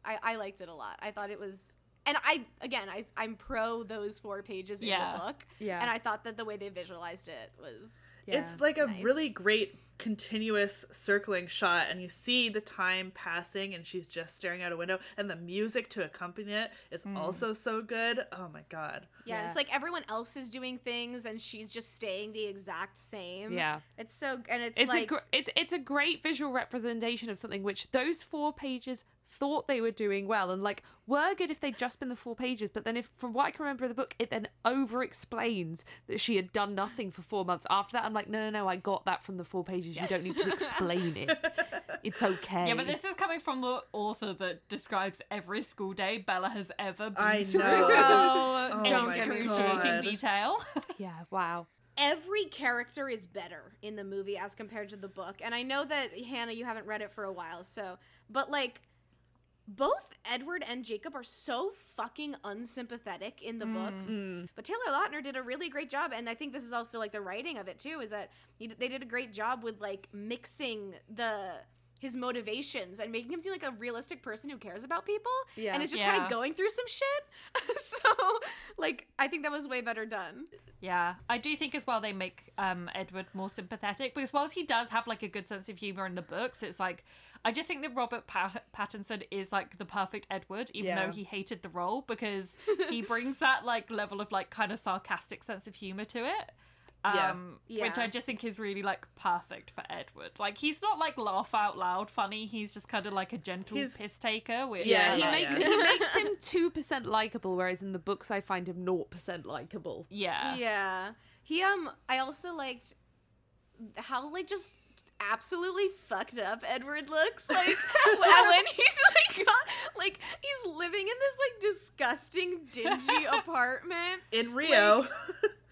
I I liked it a lot. I thought it was. And I again, I I'm pro those four pages in the book. Yeah. And I thought that the way they visualized it was It's like a Nice. really great continuous circling shot, and you see the time passing, and she's just staring out a window, and the music to accompany it is mm. also so good. Oh my god! yeah, Yeah. It's like everyone else is doing things, and she's just staying the exact same. Yeah. It's so and it's, It's like a gr- it's it's a great visual representation of something which those four pages thought they were doing well and like were good if they'd just been the four pages but then if from what I can remember of the book it then over explains that she had done nothing for four months after that I'm like no no no I got that from the four pages you don't need to explain it it's okay yeah, but this is coming from the author that describes every school day Bella has ever been I through. know. Oh, Oh my excruciating God. detail. yeah wow every character is better in the movie as compared to the book. And I know that Hannah, you haven't read it for a while, so but like both Edward and Jacob are so fucking unsympathetic in the books. But Taylor Lautner did a really great job, and I think this is also like the writing of it too. Is that he, they did a great job with like mixing the his motivations and making him seem like a realistic person who cares about people. Yeah. and is just kind of going through some shit. so like I think that was way better done. Yeah, I do think as well they make um, Edward more sympathetic because whilst he does have like a good sense of humor in the books, it's like I just think that Robert pa- Pattinson is like the perfect Edward, even Yeah. though he hated the role because he brings that like level of like kind of sarcastic sense of humor to it. Yeah. Um, which I just think is really like perfect for Edward. Like he's not like laugh out loud funny. He's just kind of like a gentle He's- piss taker. Which yeah, he like. makes yeah. he makes him two percent likable whereas in the books I find him naught percent likable yeah. Yeah. He um I also liked how like just absolutely fucked up Edward looks like when he's like got, like he's living in this like disgusting dingy apartment. In Rio,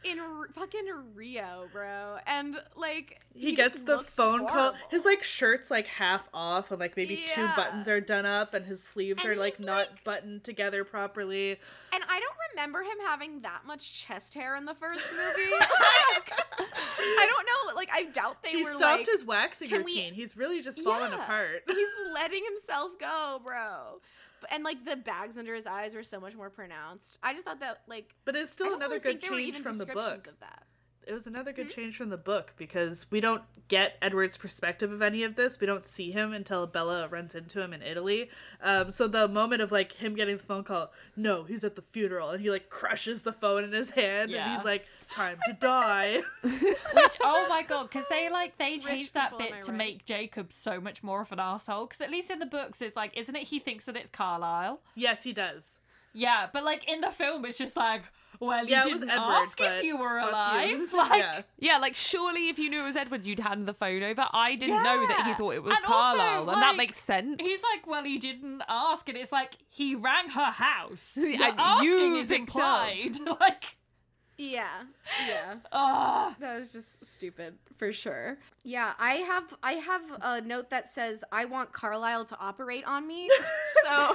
in R- fucking Rio, bro. And like he, just gets the phone call. His like shirt's like half off, and like maybe two buttons are done up, and his sleeves And are like not like- buttoned together properly. And I don't remember him having that much chest hair in the first movie. Like, I don't know. Like I doubt they he were stopped like his waxing "Can we- routine. He's really just fallen Yeah. apart. He's letting himself go, bro. And like the bags under his eyes were so much more pronounced. I just thought that like But it's still another really good think there were change from the book. of that. It was another good change from the book because we don't get Edward's perspective of any of this. We don't see him until Bella runs into him in Italy. Um, so the moment of like him getting the phone call, no, he's at the funeral, and he like crushes the phone in his hand, and he's like, "Time to die." Which, oh my god, because they like they changed that bit to right? make Jacob so much more of an asshole. Because at least in the books, it's like, isn't it? He thinks that it's Carlisle. yes, he does. Yeah, but like in the film, it's just like, well, you Yeah, it was didn't Edward, ask if you were alive. you. Like, yeah. Yeah, like surely if you knew it was Edward, you'd hand the phone over. I didn't know that he thought it was And also, Carlisle, and that makes sense. He's like, well, he didn't ask, and it's like he rang her house. And asking you is picked up. implied. like, Yeah. Yeah. ah, That was just stupid for sure. Yeah, I have I have a note that says I want Carlisle to operate on me. So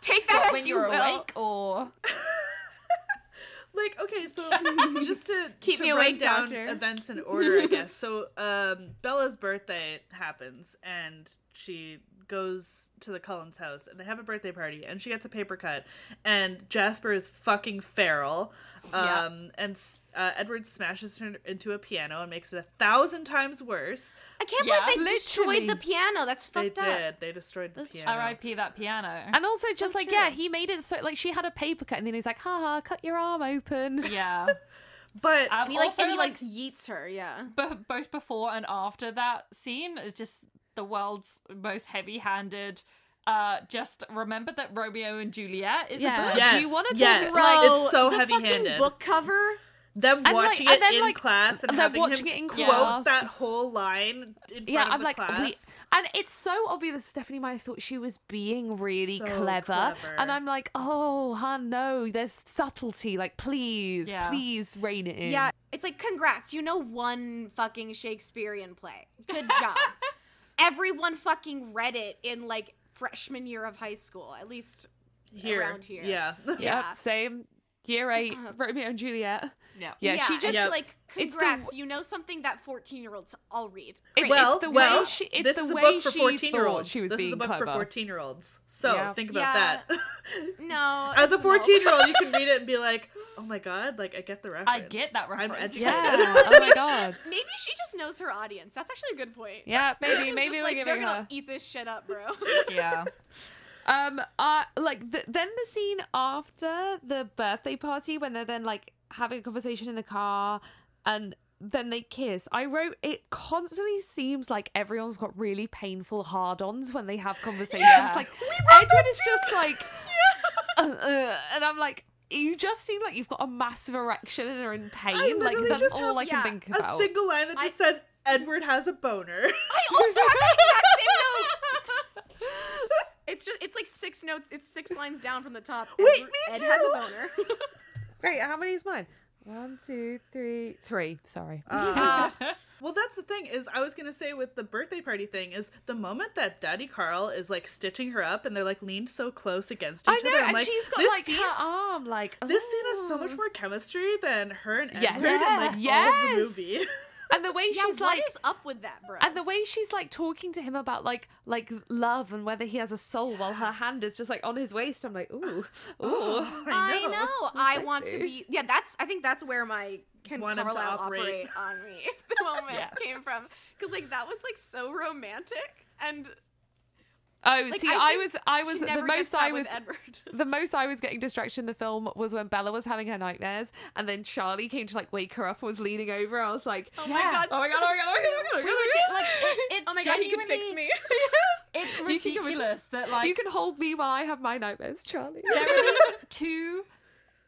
take that what, as when you you're will. awake, or like okay so just to Keep to me awake, down doctor. events in order i guess so um bella's birthday happens and she goes to the Cullens house and they have a birthday party and she gets a paper cut and Jasper is fucking feral Yeah. um and uh, Edward smashes her into a piano and makes it a thousand times worse I can't Yeah. believe they destroyed the piano. That's they fucked up. did they destroyed the Those- piano R.I.P. that piano. and also, just like, true. yeah, he made it so, like, she had a paper cut, and then he's like, haha, cut your arm open. yeah. but Um, And he like also, and he like like, yeets her. Yeah. b- both before and after that scene is just the world's most heavy-handed. Uh, just remember that Romeo and Juliet is Yeah. a book. yes Do you wanna talk yes about- it's so the heavy-handed book cover. Them And, watching and it then, in like, class and having watching him it in quote class. that whole line in front yeah, of I'm the like, class. we, and it's so obvious. Stephenie Meyer thought she was being really So clever, clever. and I'm like, oh, hun, no, there's subtlety. Like, please, Yeah. please rein it in. Yeah, it's like congrats. You know one fucking Shakespearean play. Good job. Everyone fucking read it in like freshman year of high school, at least here, around here. yeah. Yep, Yeah. same. Year eight, Romeo and Juliet. Yeah. Yeah, she just Yep. like It's the congrats. w- you know something that fourteen year olds all read. It- Great. well, it's the well, way she. It's this the is a way book for she 14 year thought olds. she was this being is a book clever. for 14 year olds. So Yeah. think about Yeah. that. no, As a no. 14 year old, you can read it and be like, oh my god, like I get the reference. I get that I'm reference. educated. Yeah. oh my god. Maybe she just knows her audience. That's actually a good point. Yeah, maybe It's maybe just we're like, they're giving gonna her. eat this shit up, bro. Yeah. Um, uh, like th- then the scene after the birthday party when they're then like having a conversation in the car, and then they kiss. I wrote it constantly seems like everyone's got really painful hard-ons when they have conversations. Yeah. Like Edward is just like, uh, uh, and I'm like. You just seem like you've got a massive erection and are in pain. Like that's all have- I can yeah, think about. A single line that just said, Edward has a boner. I also have the exact same. It's just it's like six notes. It's six lines down from the top. Wait, Ed, me Ed too. has a boner. Wait, how many is mine? One, two, three, three. Sorry. Uh, well, that's the thing is, I was gonna say with the birthday party thing is the moment that Daddy Carl is like stitching her up and they're like leaned so close against each I know, other. I'm and like, she's got this like scene, her arm, like this scene has so oh. much more chemistry than her and Yes. Edward and like all of Yes. the movie. And the way yeah, she's what like, is up with that, bro? and the way she's like talking to him about like like love and whether he has a soul, while her hand is just like on his waist. I'm like, ooh, ooh. I know. I want to be. Yeah, that's. I think that's where my can Want him to Carlisle operate. operate. on me the moment Yeah. came from because like that was like so romantic and Oh, like see, I I, was, I was the most I was. Edward. The most I was getting distraction in the film was when Bella was having her nightmares, and then Charlie came to like wake her up and was leaning over. I was like, Oh my Yeah. god! oh my god, so oh my god, oh my god, oh my god, oh my god. like it, it's Oh my god, he can genuinely fix me. it's You can give it- ridiculous that like you can hold me while I have my nightmares, Charlie. there are two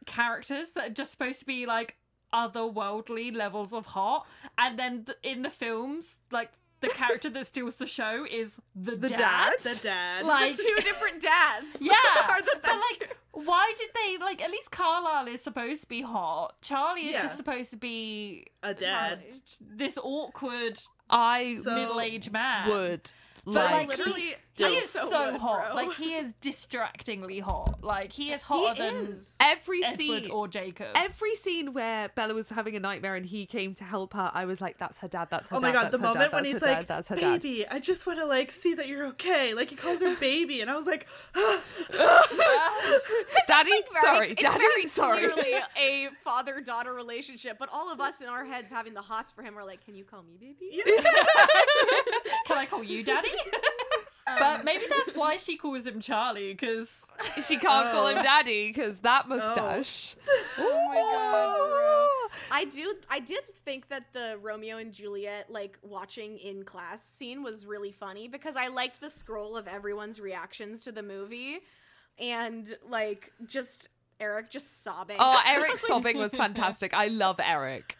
characters that are just supposed to be like otherworldly levels of hot, and then th- in the films, like the character that steals the show is the, The dad. dad? the dad. Like, Two different dads. yeah, are the but best. like, why did they like? At least Carlisle is supposed to be hot. Charlie is Yeah. just supposed to be a dad. Charlie. this awkward I So- middle-aged man. would But, like, like, literally He is So so, good, hot. bro. Like he is distractingly hot. Like he is He hotter than is. Every Edward scene or Jacob. Every scene where Bella was having a nightmare and he came to help her, I was like, "That's her dad. That's her Oh dad. my god, the moment dad, when he's like, dad, that's her dad." "Baby, I just want to like see that you're okay." Like he calls her baby, and I was like, Daddy, Very- sorry, it's daddy, very sorry. clearly a father-daughter relationship, but all of us in our heads having the hots for him are like, "Can you call me baby?" Can I call you daddy? But maybe that's why she calls him Charlie, because She can't call him Oh. daddy because that oh. mustache. Oh my god, bro. I do I did think that the Romeo and Juliet like watching in class scene was really funny because I liked the scroll of everyone's reactions to the movie and like just Eric just sobbing. Oh, Eric sobbing was fantastic. I love Eric.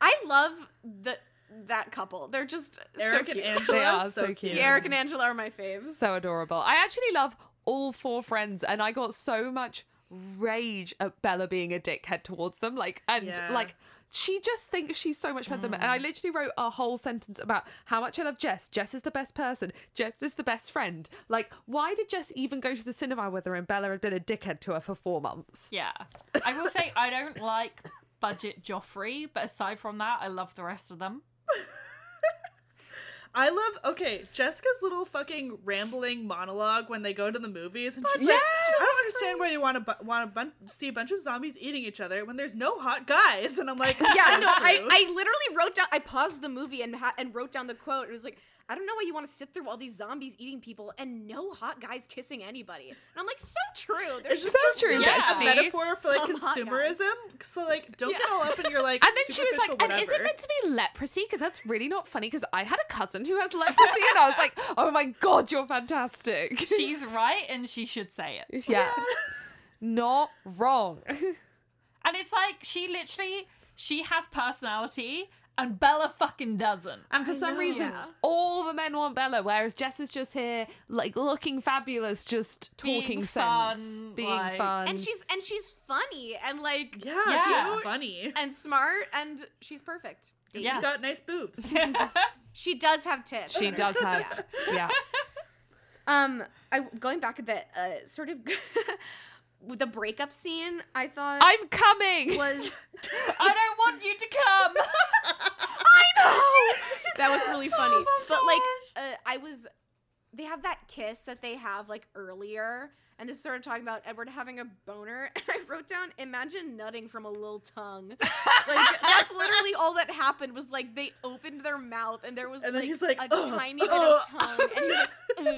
I love the that couple. They're just Eric so and cute. Angela, They are so, so cute. cute. Eric and Angela are my faves. so adorable. I actually love all four friends, and I got so much rage at Bella being a dickhead towards them. Like, and Yeah. like, she just thinks she's so much better than them. And I mm. literally wrote a whole sentence about how much I love Jess. Jess is the best person. Jess is the best friend. Like, why did Jess even go to the cinema with her and Bella had been a dickhead to her for four months? yeah. I will say I don't like budget Joffrey, but aside from that, I love the rest of them. I love okay Jessica's little fucking rambling monologue when they go to the movies, and she's like, "I don't understand why you want to bu- want to bun- see a bunch of zombies eating each other when there's no hot guys." And I'm like, yeah, no, I, true." I literally wrote down. I paused the movie and ha- and wrote down the quote. It was like, I don't know why you want to sit through all these zombies eating people and no hot guys kissing anybody. And I'm like, so true. There's It's just just So true, really Yeah. a bestie. metaphor for like Some consumerism. So like, don't get all up in your like. And then she was like, superficial and is it meant to be leprosy? Because that's really not funny. Because I had a cousin who has leprosy, and I was like, oh my god, you're fantastic. She's right, and she should say it. yeah. Not wrong. And it's like she literally she has personality, and Bella fucking doesn't. And for some know. reason, Yeah. all the men want Bella, whereas Jess is just here, like looking fabulous, just Being talking sense, fun, being like- fun. and she's and she's funny and like Yeah, Yeah. she's funny. and smart and she's perfect. And Yeah. She's got nice boobs. She does have tits. she does have, yeah. Um, I going back a bit, uh, sort of with the breakup scene. I thought I'm coming. was I don't want you to come. I know that was really funny. Oh but like, uh, I was. They have that kiss that they have like earlier, and this started talking about Edward having a boner. And I wrote down, imagine nutting from a little tongue. like that's literally all that happened. Was like they opened their mouth and there was And then like, he's like, a "Ugh, tiny bit ugh." of tongue, and he's like,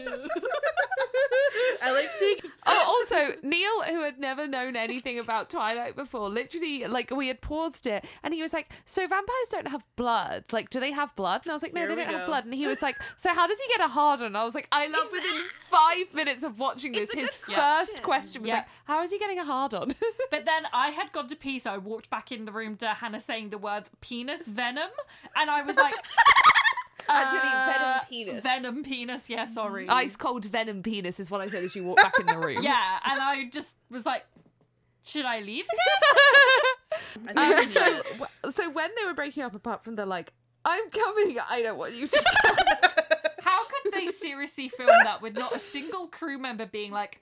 "Ew." I like seeing. Oh, also, Neil, who had never known anything about Twilight before, literally, like, we had paused it, and he was like, So vampires don't have blood? Like, do they have blood? And I was like, No, Here they don't have blood. And he was like, So how does he get a hard on? I was like, I love within five minutes of watching this, his good first question. question was Yeah. like, How is he getting a hard on? But then I had gone to pee, so I walked back in the room to Hannah saying the words penis venom, and I was like, Actually, uh, venom penis. Venom penis, yeah, sorry. Ice cold venom penis is what I said as you walked back in the room. Yeah, and I just was like, should I leave again? Um, so, so. so when they were breaking up, apart from the like, I'm coming, I don't want you to come. How could they seriously film that with not a single crew member being like,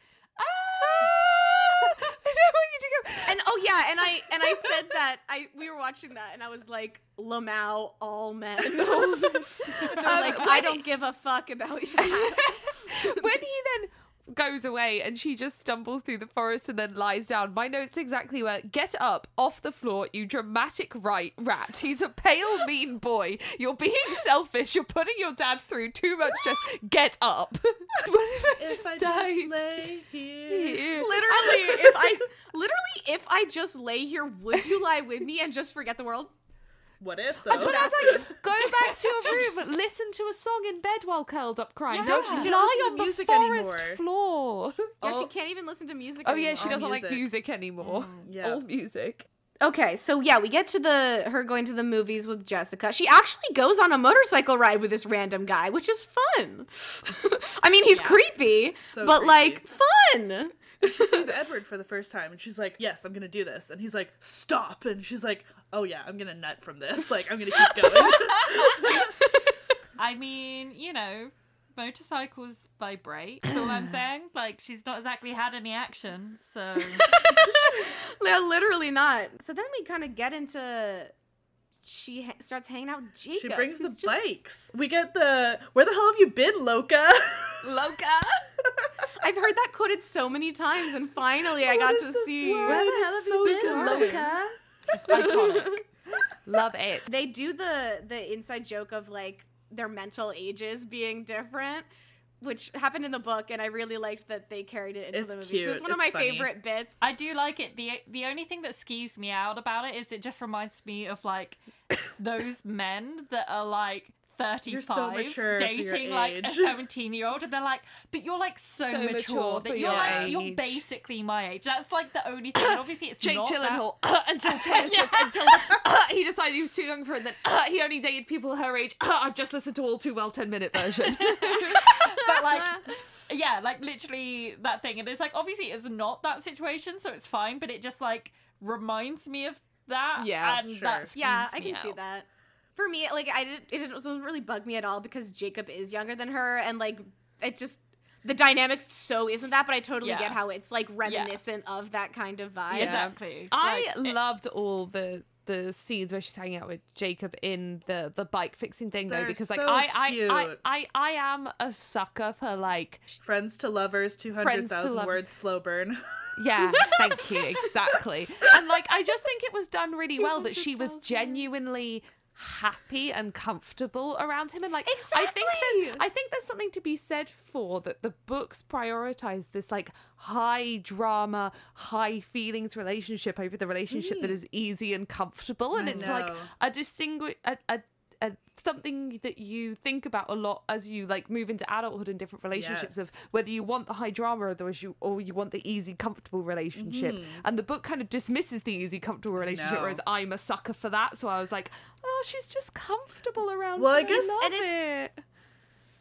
ah? I don't want you to come. And oh yeah, and I and I said that I we were watching that and I was like Lamau all men. They're Um, like I don't give a fuck about you. when he then goes away and she just stumbles through the forest and then lies down. My notes exactly were get up off the floor, you dramatic right rat. He's a pale, mean boy. You're being selfish. You're putting your dad through too much. stress. get up. What if I If just I died? just lay here. Here. literally, if I literally if I just lay here, would you lie with me and just forget the world? What if But though? I was like, go back to your room, listen to a song in bed while curled up crying. Don't Yeah. She can't lie on the music forest anymore. floor. Yeah, All- she oh. can't even listen to music. Oh yeah, she doesn't like music. music anymore. Mm, yeah. All music. Okay, so yeah, we get to the her going to the movies with Jessica. She actually goes on a motorcycle ride with this random guy, which is fun. I mean, he's Yeah. creepy, So but creepy. like fun. She sees Edward for the first time and she's like, Yes, I'm gonna do this. And he's like, Stop. And she's like, Oh yeah, I'm gonna nut from this. Like, I'm gonna keep going. I mean, you know, motorcycles vibrate. That's all I'm saying. Like she's not exactly had any action, so Yeah, literally not. So then we kind of get into she ha- starts hanging out with Jacob. She brings the just- bikes. We get the where the hell have you been, Loca? Loca. I've heard that quoted so many times, and finally I got to see. line? Where the hell have so you been. Loca? it's iconic. Love it. They do the the inside joke of like their mental ages being different. Which happened in the book, and I really liked that they carried it into It's the movie. cute. It's one of my funny. favorite bits. I do like it. the The only thing that skews me out about it is it just reminds me of like those men that are like. 35 mature for your dating like a 17 year old and they're like but you're like so, So mature, mature that you're your like you're basically my age that's like the only thing and obviously it's Jake not that- Gyllenhaal until Taylor Swift until uh, he decided he was too young for it. And then uh, he only dated people her age. Uh, I've just listened to all too well ten minute version. but like yeah like literally that thing and it's like obviously it's not that situation so it's fine but it just like reminds me of that Yeah, and sure. that Yeah, I can see out. that. For me, like I didn't, it doesn't really bug me at all because Jacob is younger than her, and like it just the dynamics so isn't that. But I totally Yeah. get how it's like reminiscent of that kind of vibe. Yeah. exactly I Like, it- loved all the the scenes where she's hanging out with Jacob in the the bike fixing thing though They're because like so I, I I. I I am a sucker for like Friends to lovers, two Friends hundred to thousand lov- words slow burn. yeah thank you exactly and like I just think it was done really well that she was genuinely happy and comfortable around him. And like I think there's Exactly. I think there's something to be said for that the books prioritize this like high drama high feelings relationship over the relationship that mm. is easy and comfortable. And I it's like a distinguish a, a, a something that you think about a lot as you like move into adulthood and different relationships of whether you want the high drama or those you or you want the easy comfortable relationship. Mm-hmm. And the book kind of dismisses the easy comfortable relationship whereas i'm a sucker for that. So i was like oh she's just comfortable around Well, I guess- love And it's- it.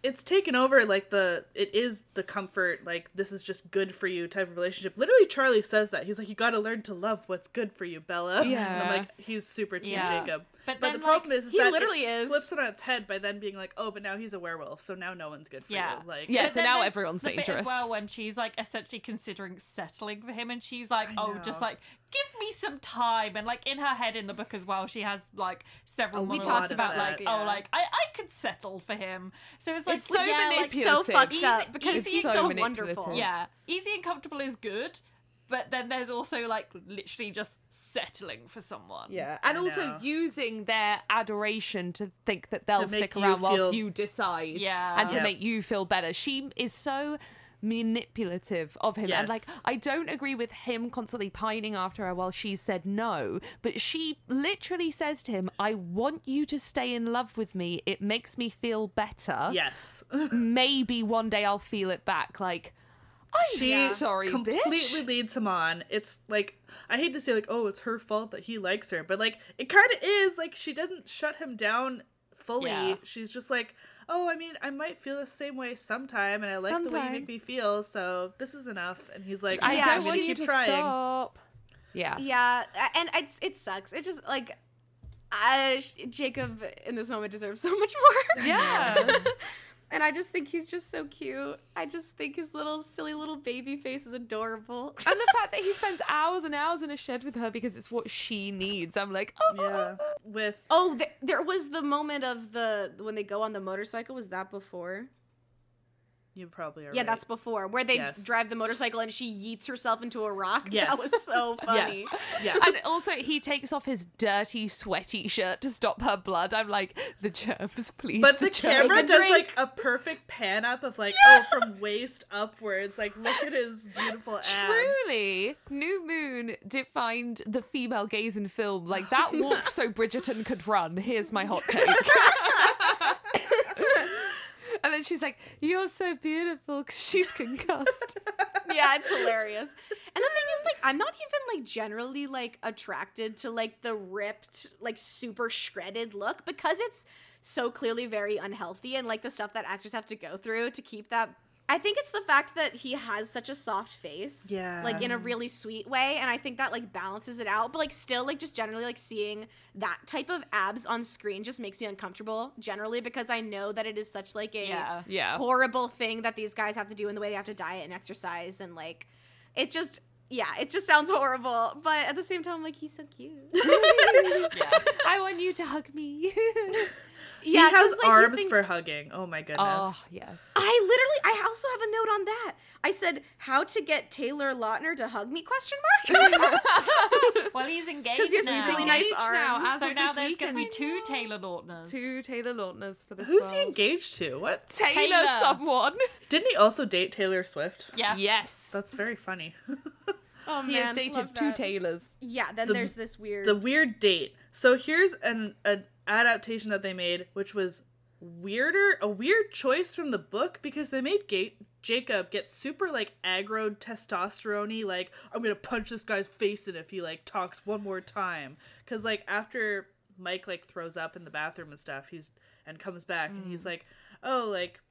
it's taken over like the it is the comfort like this is just good for you type of relationship. Literally charlie says that. He's like you got to learn to love what's good for you bella. And Yeah. i'm like he's super team Yeah. jacob But but, then, the problem like, is, is he that literally it is. flips it on its head by then being like oh but now he's a werewolf so now no one's good for Yeah. you like Yeah, But so now everyone's the bit dangerous. as well when she's like essentially considering settling for him and she's like I oh just like give me some time and like in her head in the book as well she has like several We monologues talked about about like that, oh like I I could settle for him so it's like It's so yeah, like, manipulative. so fucked Easy- up because easy- he's so so, wonderful. yeah easy and comfortable is good but then there's also like literally just settling for someone Yeah, and I also know. using their adoration to think that they'll To make stick you around whilst feel- you decide, Yeah. and to Yeah. make you feel better. She is so manipulative of him, and like I don't agree with him constantly pining after her while she said no, but she literally says to him, "I want you to stay in love with me. It makes me feel better. yes Maybe one day I'll feel it back." Like. I'm she sorry, completely bitch. leads him on it's like i hate to say like oh it's her fault that he likes her but like it kind of is like she doesn't shut him down fully Yeah. she's just like oh i mean i might feel the same way sometime and i like the way you make me feel so this is enough and he's like I Yeah, don't I'm gonna want you keep to trying stop. Yeah. Yeah, and it's it sucks. It just like I, Jacob in this moment deserves so much more. Yeah. and I just think he's just so cute. I just think his little silly little baby face is adorable. And the fact that he spends hours and hours in a shed with her because it's what she needs. I'm like, oh, yeah with Oh, th- there was the moment of the when they go on the motorcycle. Was that before? You probably are Yeah, right. that's before. Where they Yes. drive the motorcycle and she yeets herself into a rock. Yes. That was so funny. yes yeah And also, he takes off his dirty, sweaty shirt to stop her blood. I'm like, the germs, please. but the germs." camera does drink. like a perfect pan up of like oh from waist upwards like look at his beautiful abs Truly, New Moon defined the female gaze in film. Like that walked so Bridgerton could run. Here's my hot take. And then she's like, "You're so beautiful," 'cause she's concussed. yeah, it's hilarious. And the thing is, like, I'm not even like generally like attracted to like the ripped, like super shredded look because it's so clearly very unhealthy and like the stuff that actors have to go through to keep that I think it's the fact that he has such a soft face. Yeah. Like in a really sweet way. And I think that like balances it out. But like still like just generally like seeing that type of abs on screen just makes me uncomfortable generally because I know that it is such like a Yeah. Yeah. horrible thing that these guys have to do in the way they have to diet and exercise and like it just yeah, it just sounds horrible. But at the same time, like he's so cute. Yeah. I want you to hug me. yeah, he has like, arms think- for hugging. Oh my goodness. oh, yes. I literally, I also have a note on that. I said, "How to get Taylor Lautner to hug me?" Question mark. Well, he's engaged he has now. really nice Engaged now, arms. as so now there's going to be two Taylor Lautners. Two Taylor Lautners for this Who's he engaged to? What? Taylor, Taylor. someone. Didn't he also date Taylor Swift? Yeah. Yes. That's very funny. oh man. he has dated two Taylors. Yeah. Then The- there's this weird. the weird date. So here's an an adaptation that they made, which was weirder, a weird choice from the book because they made Gate Jacob get super like aggro testosterone like I'm gonna punch this guy's face in if he like talks one more time. Cause like after Mike like throws up in the bathroom and stuff, he's and comes back and he's mm. like, oh like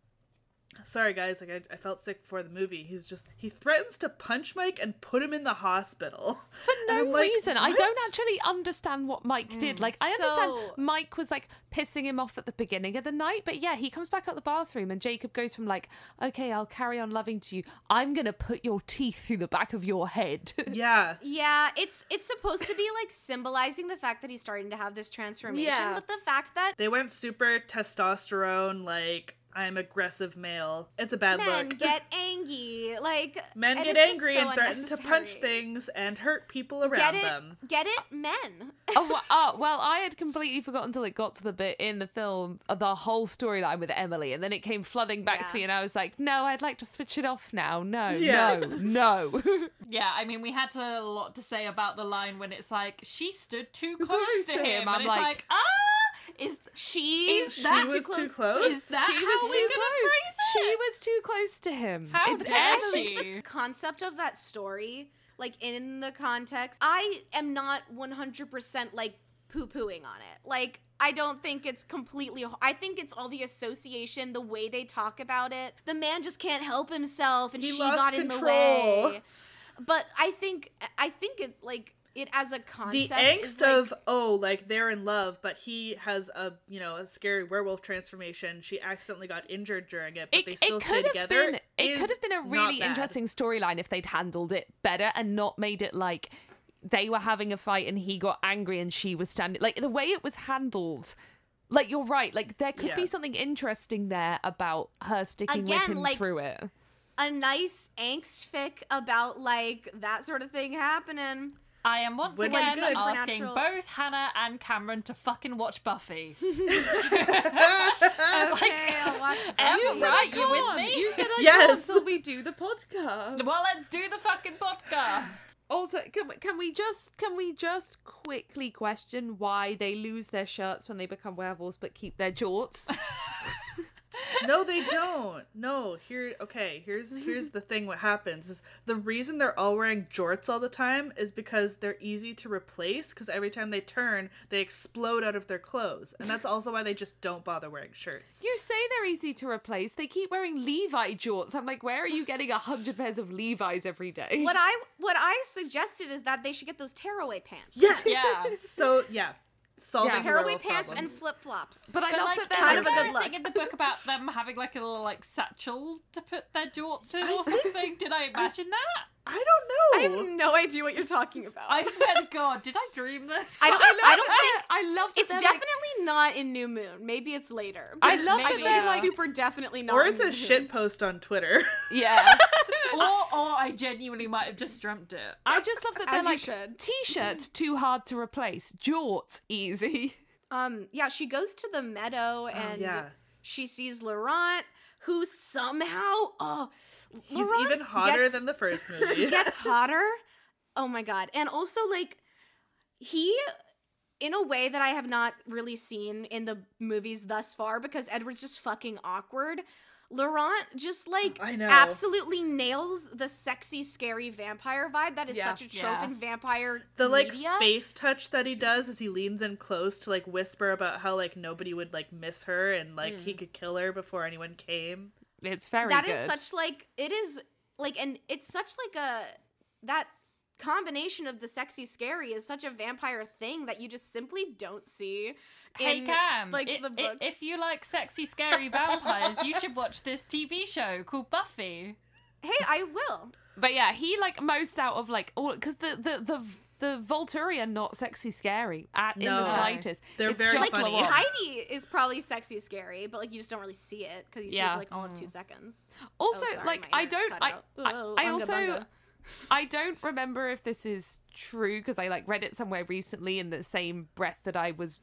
sorry guys like I, I felt sick before the movie he's just he threatens to punch mike and put him in the hospital For no like, reason. I don't actually understand what Mike did. Mm, like, I understand So- Mike was like pissing him off at the beginning of the night, but yeah, he comes back out the bathroom and Jacob goes from like, okay, I'll carry on loving to you. I'm going to put your teeth through the back of your head. yeah yeah, it's it's supposed to be like symbolizing the fact that he's starting to have this transformation, Yeah. but the fact that They went super testosterone, like I'm aggressive male. It's a bad men look. Men get angry, like Men get angry so and threaten to punch things and hurt people around Get it? them. Get it, men. oh, well, oh, well, I had completely forgotten until it got to the bit in the film of the whole storyline with Emily, and then it came flooding back Yeah. to me, and I was like, no, I'd like to switch it off now. No, Yeah. no, no. Yeah, I mean, we had a lot to say about the line when it's like she stood too close, Close to to him. him. and I'm it's like- like, ah, is She Is She that was too close. Is that she how was too gonna close. She was too close to him. How it's dare she? the concept of that story, like in the context, I am not 100% like poo pooing on it. Like, I don't think it's completely, I think it's all the association, the way they talk about it. The man just can't help himself and He she got in the way. But I think, I think it, like, it as a The concept. is, angst like- of oh, like they're in love, but he has a you know a scary werewolf transformation. She accidentally got injured during it, but It, they it still could stay have together. been it could have been a really interesting storyline if they'd handled it better and not made it like they were having a fight and he got angry and she was standing like the way it was handled like you're right like there could Yeah. be something interesting there about her sticking with him like- through it a nice angst fic about like that sort of thing happening. I am once When again asking Supernatural- both Hannah and Cameron to fucking watch Buffy. Okay, I'll watch it. Em, you said right, you with me? you said I Yes. can't until we do the podcast well, let's do the fucking podcast. Also, can, we- can we just can we just quickly question why they lose their shirts when they become werewolves but keep their jorts? no, they don't. No, here okay, here's here's the thing what happens is the reason they're all wearing jorts all the time is because they're easy to replace cuz every time they turn, they explode out of their clothes. And that's also why they just don't bother wearing shirts. You say they're easy to replace. They keep wearing Levi jorts. I'm like, where are you getting a hundred pairs of Levi's every day? What I what I suggested is that they should get those tearaway pants. Yes. Yeah. So, yeah. Solving Yeah. the Tearaway pants problem. and flip flops. But I But love like, that there's there's kind of a good character look. in the book about them having like a little like satchel to put their jorts in or something. Did I imagine that? I I don't know. I have no idea what you're talking about. I swear to God, did I dream this? I don't. I love I don't that think I love that it's they're, definitely not in New Moon. Maybe it's later. I but love that maybe they're, it's like- super definitely not. or in it's New a Moon. shit post on Twitter. Yeah. or, or I genuinely might have just dreamt it. I just love that they're you like should. t-shirts too hard to replace, jorts easy. Um. Yeah. She goes to the meadow and yeah. she sees Laurent, who somehow oh, He's Laurent even hotter gets- than the first movie. gets hotter. Oh my god. And also like he in a way that I have not really seen in the movies thus far because Edward's just fucking awkward. Laurent just like I know. absolutely nails the sexy scary vampire vibe that is Yeah. such a trope Yeah. in vampire the like media. face touch that he does as he leans in close to like whisper about how like nobody would like miss her and like he mm. could kill her before anyone came. It's very That good. is such like it is like and it's such like a that combination of the sexy scary is such a vampire thing that you just simply don't see Hey in Cam, like i- the i- books. if you like sexy, scary vampires, you should watch this TV show called Buffy. hey, I will. But yeah, he like most out of like all because the the the the Volturi are not sexy scary at, in the slightest. They're it's very just funny. Laurent. Heidi is probably sexy scary, but like you just don't really see it because you see it Yeah. for like all of two mm. seconds. Also, Oh, sorry, like I don't, I. I, I unga also, bunga. I don't remember if this is true because I like read it somewhere recently in the same breath that I was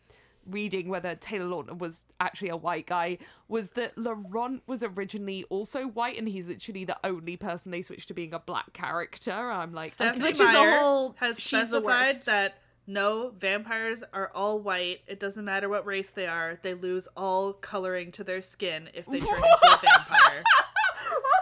reading whether Taylor Lautner was actually a white guy was that Laurent was originally also white and he's literally the only person they switched to being a black character. I'm like, Stephenie Which is a whole- has she's the specified worst. that no vampires are all white. It doesn't matter what race they are. They lose all coloring to their skin if they turn into a vampire.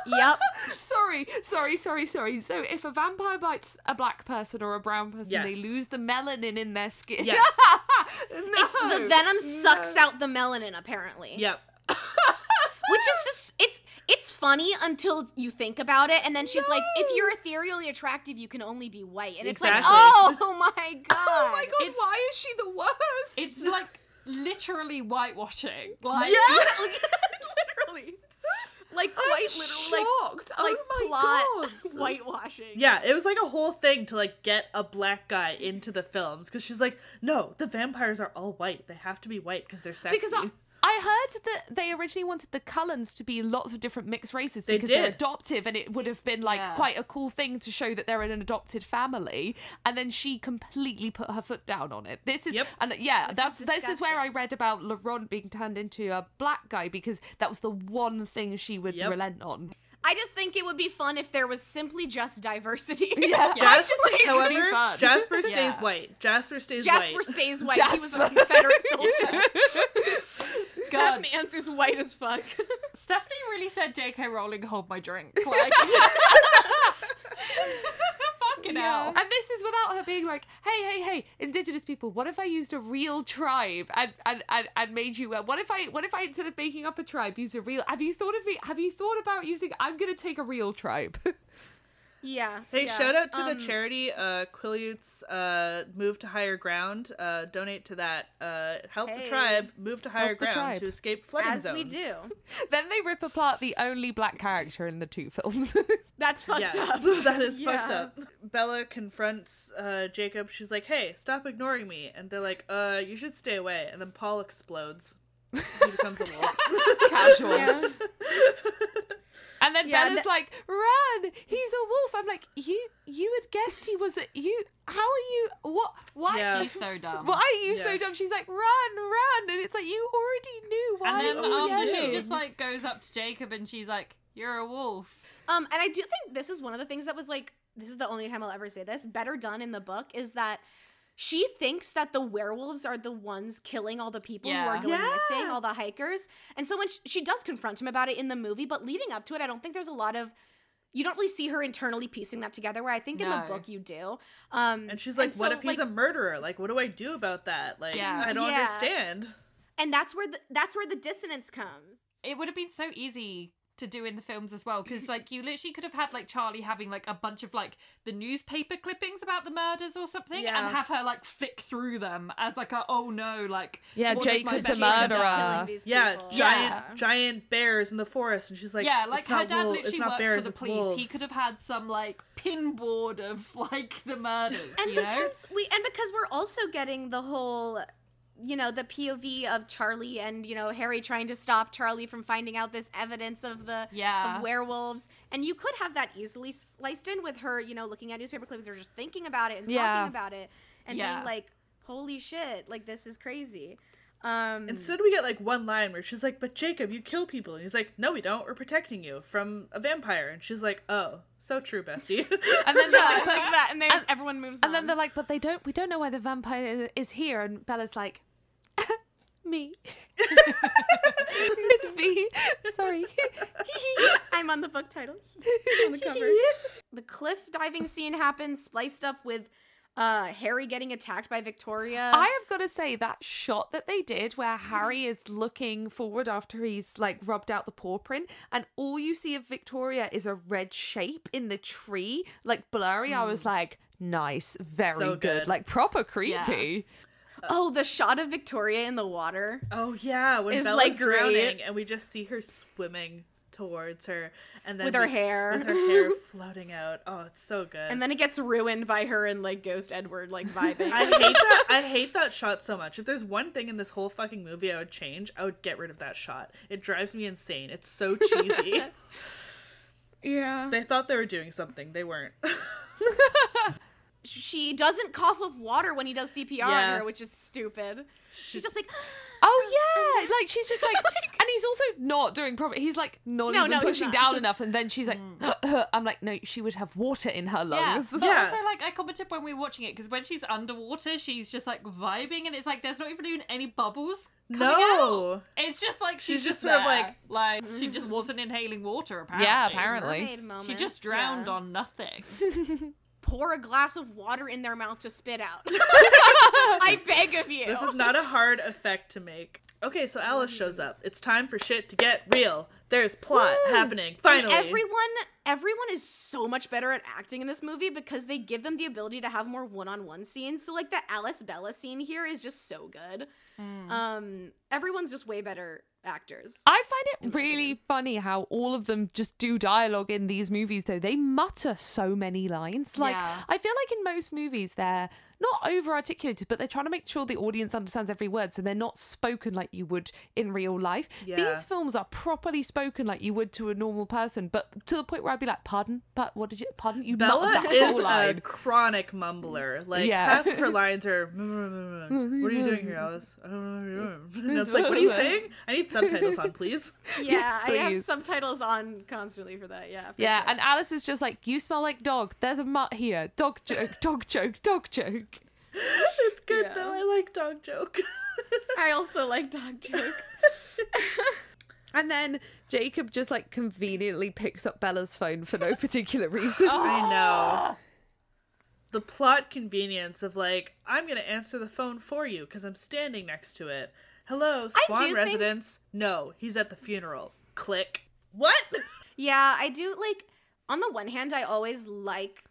Yep. sorry, sorry, sorry, sorry. So if a vampire bites a black person or a brown person, they lose the melanin in their skin. Yes. It's the venom sucks out the melanin apparently. Yep. Which is just it's it's funny until you think about it, and then she's like, if you're ethereally attractive, you can only be white, and it's Exactly. Oh like, oh my god, Oh my god, It's- why is she the worst? It's like literally whitewashing. Like, yeah, like, literally, like I'm quite literally, shocked. Oh like like oh my plot god. whitewashing. Yeah, it was like a whole thing to like get a black guy into the films because she's like, no, the vampires are all white. They have to be white because they're sexy. Because I, I heard that they originally wanted the Cullens to be lots of different mixed races They because they're adoptive and it would have been like Yeah. quite a cool thing to show that they're in an adopted family. And then she completely put her foot down on it. This is Yep. and uh, yeah, that's is this is where I read about Laurent being turned into a black guy because that was the one thing she would Yep. relent on. I just think it would be fun if there was simply just diversity. Yeah. Jasper, just think it be however, fun. Jasper stays Yeah. white. Jasper stays Jasper white. Jasper stays white. He was a Confederate soldier. God, That man's as white as fuck. Stephenie really said J.K. Rowling hold my drink. Like, fucking hell. And this is without her being like, hey, hey, hey, indigenous people, what if I used a real tribe and, and, and, and made you uh, what if I what if I instead of making up a tribe use a real have you thought of me have you thought about using I'm gonna take a real tribe? Yeah. Hey, yeah. shout out to Um, the charity uh Quileutes uh Move to Higher Ground. Uh donate to that. Uh help the tribe move to higher ground to escape flooding As zones. we do. then they rip apart the only black character in the two films. That's fucked Yes, up. that is fucked up. Bella confronts uh, Jacob. She's like, "Hey, stop ignoring me," and they're like, "Uh, you should stay away." And then Paul explodes. He becomes a wolf. Casual. Yeah. And then Yeah, Bella's th- like, "Run! He's a wolf." I'm like, "You, you had guessed he was a you. How are you? What? Why? Yeah. She's so dumb. Why are you so dumb?" She's like, "Run, run!" And it's like you already knew. Why? And then are you after she just like goes up to Jacob and she's like, "You're a wolf." Um, and I do think this is one of the things that was like, this is the only time I'll ever say this, better done in the book is that she thinks that the werewolves are the ones killing all the people who are going missing, all the hikers. And so when she, she does confront him about it in the movie, but leading up to it, I don't think there's a lot of you don't really see her internally piecing that together where I think in the book you do. Um And she's like, "What so, if he's like, a murderer? Like, what do I do about that? Like, Yeah. I don't Yeah. understand." and that's where the that's where the dissonance comes. It would have been so easy to do in the films as well because like you literally could have had like Charlie having like a bunch of like the newspaper clippings about the murders or something Yeah. and have her like flick through them as like a oh no like Yeah, what Jacob's a best friend done? murderer. Yeah, people. giant Yeah. giant bears in the forest, and she's like, yeah, like "It's her not dad wool- literally works bears, for the it's police. He could have had some like pinboard of like the murders, and you know? because we and because we're also getting the whole you know the pov of charlie and you know harry trying to stop charlie from finding out this evidence of the Yeah. of werewolves and you could have that easily sliced in with her you know looking at newspaper clippings or just thinking about it and Yeah. talking about it and Yeah. being like holy shit like this is crazy um Instead, we get like one line where she's like, "But Jacob, you kill people," and he's like, "No, we don't. We're protecting you from a vampire." And she's like, "Oh, so true, bestie." And then they're like, like but, that and then and- everyone moves and then they're like, but they don't. We don't know why the vampire is here. And Bella's like, me. it's me. Sorry. I'm on the book title on the cover. the cliff diving scene happens, spliced up with uh Harry getting attacked by Victoria. I have got to say that shot that they did where Harry is looking forward after he's like rubbed out the paw print and all you see of Victoria is a red shape in the tree, like blurry. I was like, nice, very So good. good. like proper creepy. Oh, the shot of Victoria in the water. Oh yeah, when Is, Bella's like, great. drowning and we just see her swimming towards her, and then With her we- hair. with her hair floating out. Oh, it's so good. And then it gets ruined by her and like Ghost Edward like vibing. I hate that. I hate that shot so much. If there's one thing in this whole fucking movie I would change, I would get rid of that shot. It drives me insane. It's so cheesy. yeah. they thought they were doing something. They weren't. She doesn't cough up water when he does CPR Yeah. on her, which is stupid. She's just like Oh yeah, like she's just like, and he's also not doing proper. He's like not No, even no, pushing not. down enough, and then she's like, mm. uh, I'm like, no, she would have water in her Yeah, lungs. but Yeah. also like I commented when we were watching it because when she's underwater, she's just like vibing, and it's like there's not even even any bubbles coming out. no. It's just like she's, She's just just sort of there. like she just wasn't inhaling water. Apparently, Yeah, apparently. she just drowned Yeah. on nothing. pour a glass of water in their mouth to spit out. I beg of you. This is not a hard effect to make. Okay, so Alice shows up. It's time for shit to get real. There's plot happening. Finally. And everyone everyone is so much better at acting in this movie because they give them the ability to have more one-on-one scenes. So like the Alice Bella scene here is just so good. Um everyone's just way better actors. I find it really funny how all of them just do dialogue in these movies, though. They mutter so many lines. Like, Yeah. I feel like in most movies, they're not over articulated, but they're trying to make sure the audience understands every word. So they're not spoken like you would in real life. Yeah. These films are properly spoken like you would to a normal person, but to the point where I'd be like, pardon? But what did you, pardon? You Bella muttered that is a chronic mumbler. Like Yeah. half her lines are. Mm, mm, mm, what are you doing here, Alice? I don't know what you're doing. And it's like, what are you saying? I need subtitles on, please. Yeah, I have subtitles on constantly for that. Yeah. for Yeah, sure. and Alice is just like, you smell like dog. There's a mutt here. Dog joke, dog joke, dog joke. It's good Yeah. though. I like dog joke. I also like dog joke. And then Jacob just like conveniently picks up Bella's phone for no particular reason. I know. The plot convenience of like, I'm gonna answer the phone for you because I'm standing next to it. Hello, Swan do think- residence. No, he's at the funeral. Click. What? Yeah, I do like on the one hand I always like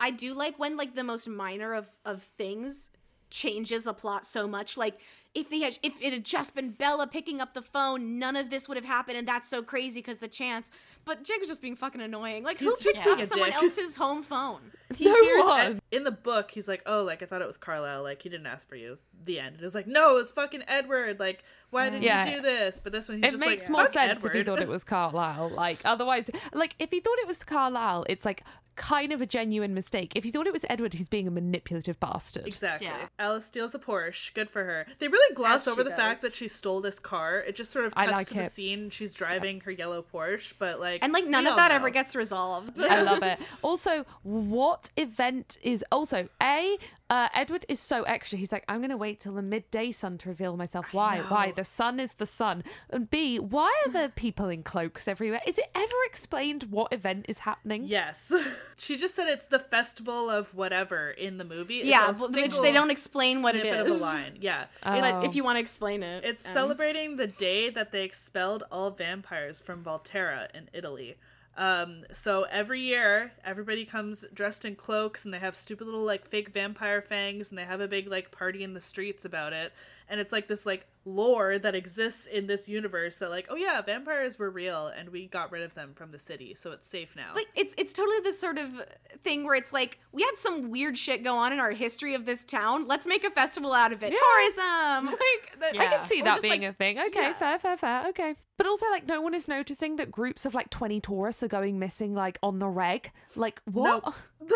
I do like when like the most minor of of things changes a plot so much like if he had if it had just been Bella picking up the phone none of this would have happened and that's so crazy cuz the chance but Jake was just being fucking annoying like who He's just picks up someone dick. else's home phone He No hears one. Ed- in the book. He's like, "Oh, like I thought it was Carlisle. Like he didn't ask for you." The end. It was like, "No, it was fucking Edward. Like why did Yeah. you do this?" But this one, he's it just makes like, more "Fuck sense if he thought it was Carlisle. Like, otherwise, like, if he thought it was Carlisle, it's like kind of a genuine mistake. If he thought it was Edward, he's being a manipulative bastard. Exactly. Yeah. Alice steals a Porsche. Good for her. They really gloss As she over the fact that she stole this car. It just sort of I cuts like to the scene. She's driving her yellow Porsche, but like and like none of that know. ever gets resolved I love it. Also, what event is also a uh, Edward is so extra. He's like, I'm gonna wait till the midday sun to reveal myself. Why? Why? The sun is the sun. And B, why are there people in cloaks everywhere? Is it ever explained what event is happening? Yes. she just said it's the festival of whatever in the movie. It's yeah a but they, don't explain what it is. snippet is of a line. Yeah. Oh. but if you want to explain it It's um, celebrating the day that they expelled all vampires from Volterra in Italy. Um, so every year, everybody comes dressed in cloaks and they have stupid little like fake vampire fangs and they have a big like party in the streets about it. And it's like this like lore that exists in this universe that like, oh yeah, vampires were real and we got rid of them from the city, so it's safe now. like it's it's totally this sort of thing where it's like we had some weird shit go on in our history of this town. Let's make a festival out of it. Yeah. Tourism, like that, I can see Or that being like, a thing. Okay, yeah. fair, fair, fair. Okay. But also, like, no one is noticing that groups of like 20 tourists are going missing, like, on the reg. Like, what?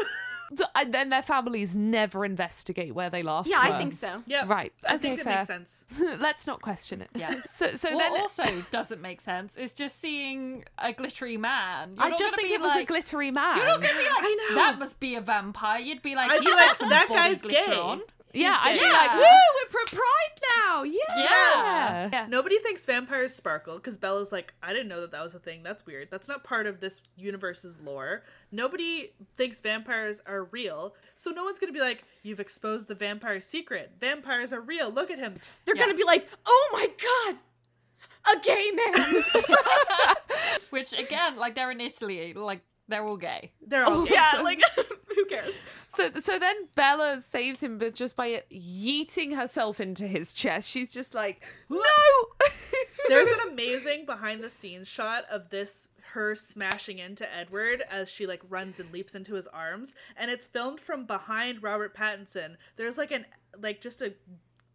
So- and then their families never investigate where they last Yeah, I think so. yeah. Right. I okay, think it fair. makes sense. Let's not question it. Yeah. So, so what then. also doesn't make sense is just seeing a glittery man. You're I not just think be it was a glittery man. You're not gonna be like, I know. that must be a vampire. You'd be like, I'd be like, "That guy's glitter gay." on. Yeah, I'd be like, Yeah. woo, we're pro pride now. Yeah. Yes. Yeah. Nobody thinks vampires sparkle because Bella's like, I didn't know that that was a thing. That's weird. That's not part of this universe's lore. Nobody thinks vampires are real. So no one's going to be like, You've exposed the vampire secret. Vampires are real. Look at him. They're Yeah. gonna be like, oh my god, a gay man. Which again, like they're in Italy, like they're all gay. They're all oh, gay. yeah, like who cares? So so then Bella saves him, but just by yeeting herself into his chest. She's just like, no. There's an amazing behind the scenes shot of this her smashing into Edward as she like runs and leaps into his arms and it's filmed from behind Robert Pattinson. There's like an like just a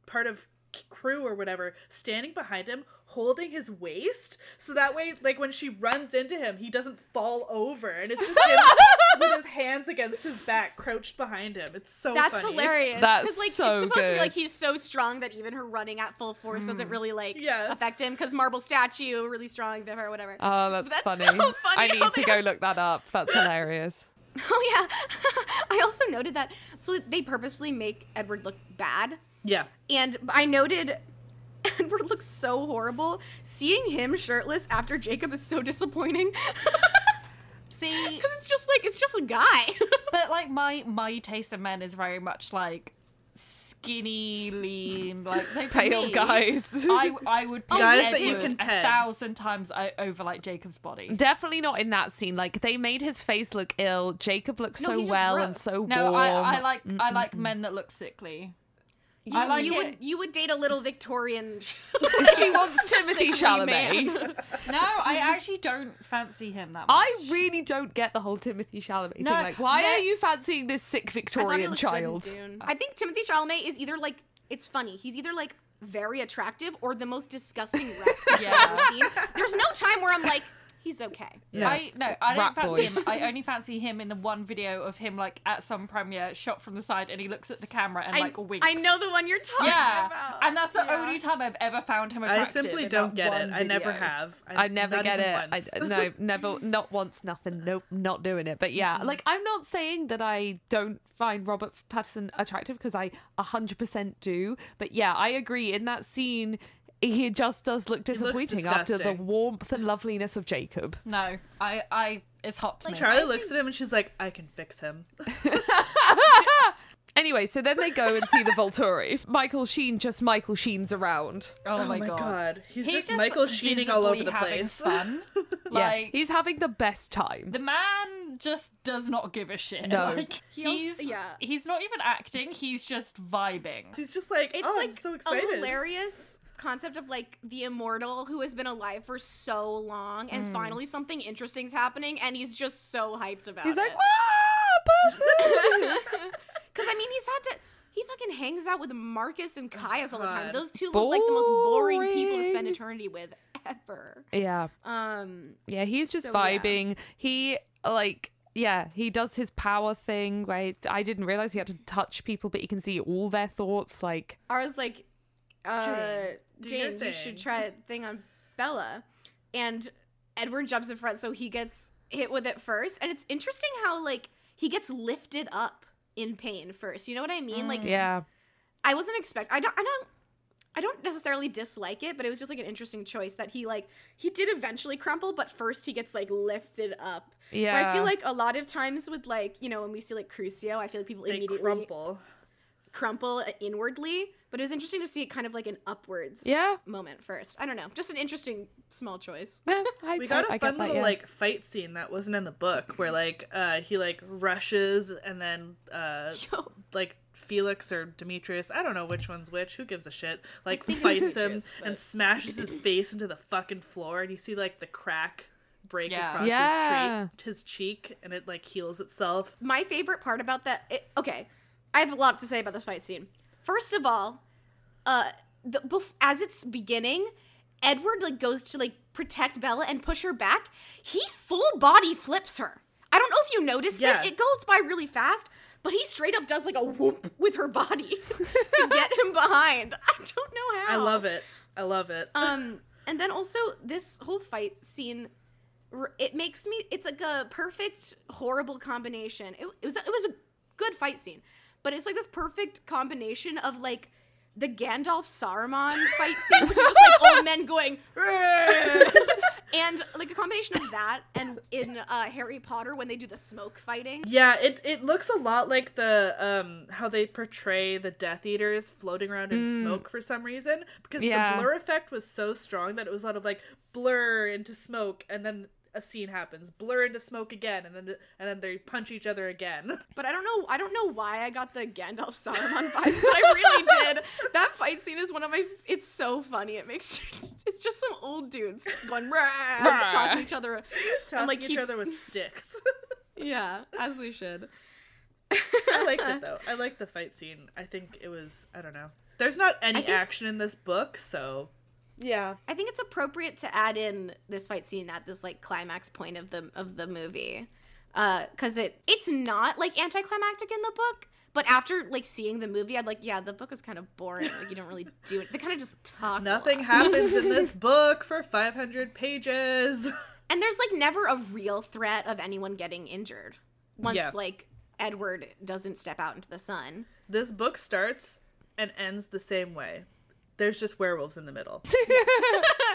part of crew or whatever standing behind him holding his waist so that way like when she runs into him he doesn't fall over and it's just him with his hands against his back crouched behind him. It's so That's funny. hilarious. That's 'Cause, like, so it's supposed to be good. like he's so strong that even her running at full force doesn't mm. really like Yeah. affect him because marble statue, really strong, or whatever. Oh, that's, That's funny. so funny I need oh to go have- look that up. That's hilarious. Oh yeah. I also noted that so they purposely make Edward look bad. Yeah. And I noted Edward looks so horrible. Seeing him shirtless after Jacob is so disappointing. See, Because it's just like it's just a guy. but like my my taste of men is very much like skinny, lean, like so Pale me, guys. I I would pick Guys that you Edward can a peg. thousand times o- over like Jacob's body. Definitely not in that scene. Like they made his face look ill. Jacob looks No, so he's just well and gross. so No, warm. I, I like I like men that look sickly. You, I like you it. would you would date a little Victorian. she wants Timothy sickly Chalamet. man. No, I actually don't fancy him that much. I really don't get the whole Timothy Chalamet No, thing. Like, why are you fancying this sick I Victorian looked good in child? I think Timothy Chalamet is either like it's funny. He's either like very attractive or the most disgusting wreck I've Yeah. seen. There's no time where I'm like, he's okay. I no, I don't Rat fancy boy. him. I only fancy him in the one video of him like at some premiere, shot from the side, and he looks at the camera and I, like winks. I know the one you're talking Yeah, about. and that's the Yeah. only time I've ever found him attractive. I simply don't get it. one I never have. I, I never get it. I, no, never, not once, nothing. Nope, not doing it. But yeah, like I'm not saying that I don't find Robert Pattinson attractive because I 100% do. But yeah, I agree. In that scene, he just does look disappointing after the warmth and loveliness of Jacob. No, I, I, it's hot to me. Charlie looks at him and she's like, I can fix him. Anyway, so then they go and see the Volturi. Michael Sheen just Michael Sheens around. oh, Oh my my god. god. He's, He's just, Michael Sheening all over visibly the having place. Fun. Yeah, Like he's having the best time. the man just does not give a shit. No. like, he's yeah. he's not even acting. He's just vibing. He's just like, It's oh, like I'm so a excited. hilarious concept of like the immortal who has been alive for so long and finally something interesting's happening and he's just so hyped about He's it. like, wow, person. Because I mean, he's had to. He fucking hangs out with Marcus and Caius all the time. Those two look like the most boring people to spend eternity with ever. yeah, Um, yeah, he's just So, yeah. vibing. He like. Yeah, he does his power thing. Right, I didn't realize he had to touch people, but he can see all their thoughts. Like, I was like, uh, Jane, Jane, you should try a thing on Bella. And Edward jumps in front, so he gets hit with it first. And it's interesting how, like, he gets lifted up in pain first. You know what I mean? Like, yeah, I wasn't expect. I don't. I don't. I don't necessarily dislike it, but it was just like an interesting choice that he like he did eventually crumple, but first he gets like lifted up. Where I feel like a lot of times with like you know when we see like Crucio, I feel like people They immediately crumple. Crumple inwardly, but it was interesting to see it kind of like an upwards yeah, moment first. I don't know, just an interesting small choice. yeah. I, We got I, a I fun get that, little yeah. like fight scene that wasn't in the book where like uh he like rushes and then uh Yo, like Felix or Demetrius, I don't know which one's which, who gives a shit, like fights him Demetrius, and smashes his face into the fucking floor and you see like the crack break Yeah. across Yeah. his, treat, his cheek and it like heals itself. my favorite part about that. It, okay, I have a lot to say about this fight scene. First of all, uh, the, bef- as it's beginning, Edward like goes to like protect Bella and push her back. He full body flips her. I don't know if you noticed Yeah. that. It goes by really fast, but he straight up does like a whoop with her body to get him behind. I don't know how. I love it. I love it. Um, and then also this whole fight scene, it makes me. It's like a perfect horrible combination. It, it was it was a good fight scene, but it's like this perfect combination of like the Gandalf Saruman fight scene, which is just like old men going, and like a combination of that and in uh, Harry Potter when they do the smoke fighting. Yeah, it it looks a lot like the um how they portray the Death Eaters floating around in smoke for some reason because Yeah. the blur effect was so strong that it was a lot of like blur into smoke and then a scene happens, blur into smoke again, and then and then they punch each other again. But I don't know. I don't know why I got the Gandalf Saruman vibes, but I really did. That fight scene is one of my. It's so funny. It makes. It's just some old dudes going "Rah," tossing each other. Tossing like, each keep- other with sticks. Yeah, as they should. I liked it though. I liked the fight scene. I think it was I don't know. There's not any think- action in this book, so Yeah. I think it's appropriate to add in this fight scene at this like climax point of the of the movie, uh, because it it's not like anticlimactic in the book. But after like seeing the movie, I'd like, yeah, the book is kind of boring. Like you don't really do it. They kind of just talk. nothing happens in this book for 500 pages. And there's like never a real threat of anyone getting injured once Yeah. like Edward doesn't step out into the sun. This book starts and ends the same way. There's just werewolves in the middle.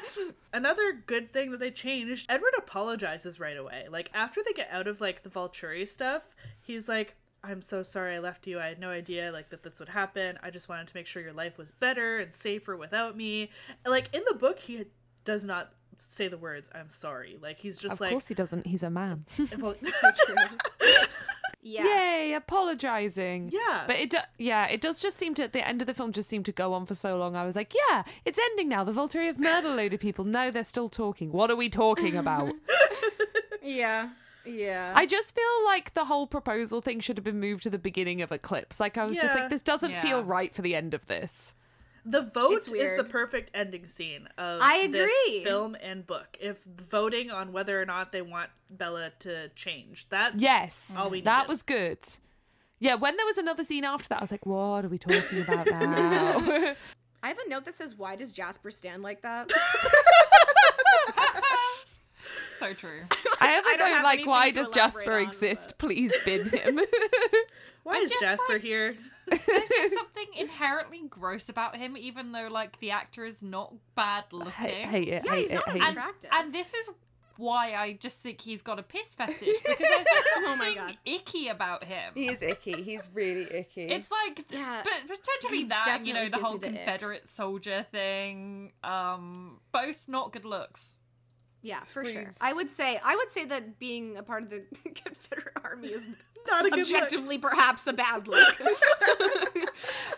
Another good thing that they changed, Edward apologizes right away. Like after they get out of like the Volturi stuff, he's like, "I'm so sorry I left you. I had no idea like that this would happen. I just wanted to make sure your life was better and safer without me." And, like in the book, he does not say the words "I'm sorry." Like he's just Of like, of course he doesn't. He's a man. "Well- Yeah. Yay, apologizing. Yeah. But it do- yeah, it does just seem to at the end of the film just seem to go on for so long. I was like, yeah, it's ending now. The Volturi have murdered a load of people. No, they're still talking. What are we talking about? Yeah. Yeah. I just feel like the whole proposal thing should have been moved to the beginning of Eclipse. Like I was just like, this doesn't Yeah. feel right for the end of this. The vote is the perfect ending scene of I this agree. film and book. If voting on whether or not they want Bella to change, that's Yes, all we that was good. Yeah, when there was another scene after that, I was like, what are we talking about now? I have a note that says, "Why does Jasper stand like that?" So true. I have I a don't note have like, why does Jasper on, exist? Please bin him. Why is Jasper like- here? There's just something inherently gross about him, even though like the actor is not bad looking. hate, hate it, Yeah, hate he's it, not hate attractive. And this is why I just think he's got a piss fetish because there's just something Oh my God. icky about him. He is icky. He's really icky. It's like, Yeah, but potentially he that, you know, the whole gives me the ick. Confederate soldier thing. Um, both not good looks. Yeah, for sure. I would say I would say that being a part of the Confederate Army is Not a good look. objectively perhaps a bad look.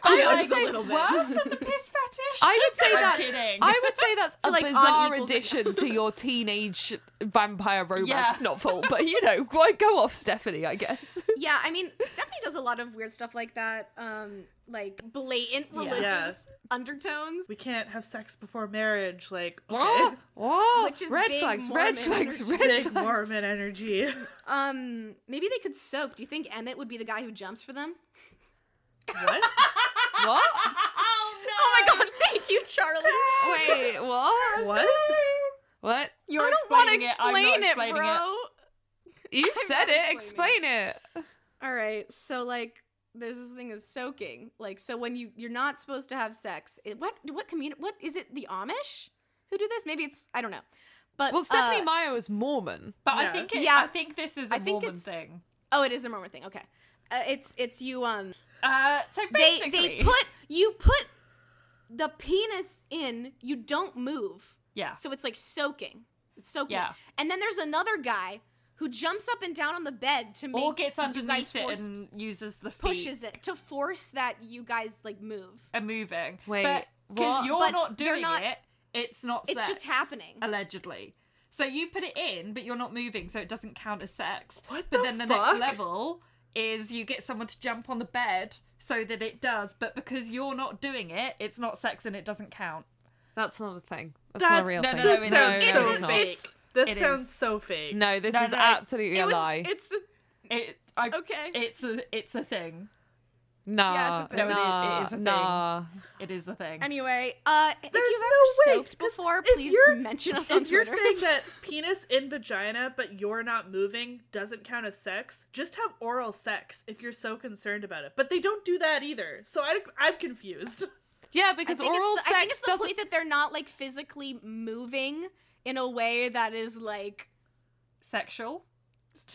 I know, like just a little bit. worse than the piss fetish. I would say that's kidding. I would say that's a Like, bizarre addition to your teenage vampire romance Yeah. novel. But you know, why go off Stephenie, I guess. yeah, I mean, Stephenie does a lot of weird stuff like that, um, like blatant religious Yeah. undertones. We can't have sex before marriage. Like, okay. What? What? Which is red big flags, Mormon red flags, energy. red Big flags. Mormon energy. Um, maybe they could soak. Do you think Emmett would be the guy who jumps for them? what? What? oh no! Oh my god, thank you, Charlie. Wait, what? What? What? You're I don't want to explaining it. I'm explain it, explaining bro. You said it. explaining Explain it. All right, so like, there's this thing of soaking. Like, so when you you're not supposed to have sex. It, what what community? What is it? The Amish who do this? Maybe it's I don't know. But Well, Stephenie uh, Meyer was Mormon. But I think it, Yeah. I think this is a I think Mormon it's- thing. oh, it is a Mormon thing. Okay, uh, it's it's you um Uh, so they they put you put the penis in. You don't move. yeah, So it's like soaking. It's soaking. Yeah. And then there's another guy who jumps up and down on the bed to make or gets you guys underneath it force- and uses the feet pushes it to force that you guys like move. and moving. Wait, but because you're But not doing not- it, it's not. It's just happening. allegedly. So you put it in, but you're not moving, so it doesn't count as sex. What but the then the next level is you get someone to jump on the bed so that it does, but because you're not doing it, it's not sex and it doesn't count. That's not a thing. That's, That's not a real no, thing. no, no, This it sounds is. so It is fake. This It sounds is. so fake. No, this No, is no, absolutely It a was, lie. It's It, I, okay. It's a, it's a thing. Nah, it's a thing. No, it is- it nah, is a thing. nah. It is a thing. Anyway, uh, if There's you've no ever way, before, please mention us on If you're saying that penis in vagina, but you're not moving, doesn't count as sex, just have oral sex if you're so concerned about it. But they don't do that either. So I, I'm confused. Yeah, I because think, oral it's the, I think sex it's the doesn't. point that they're not like physically moving in a way that is like Sexual.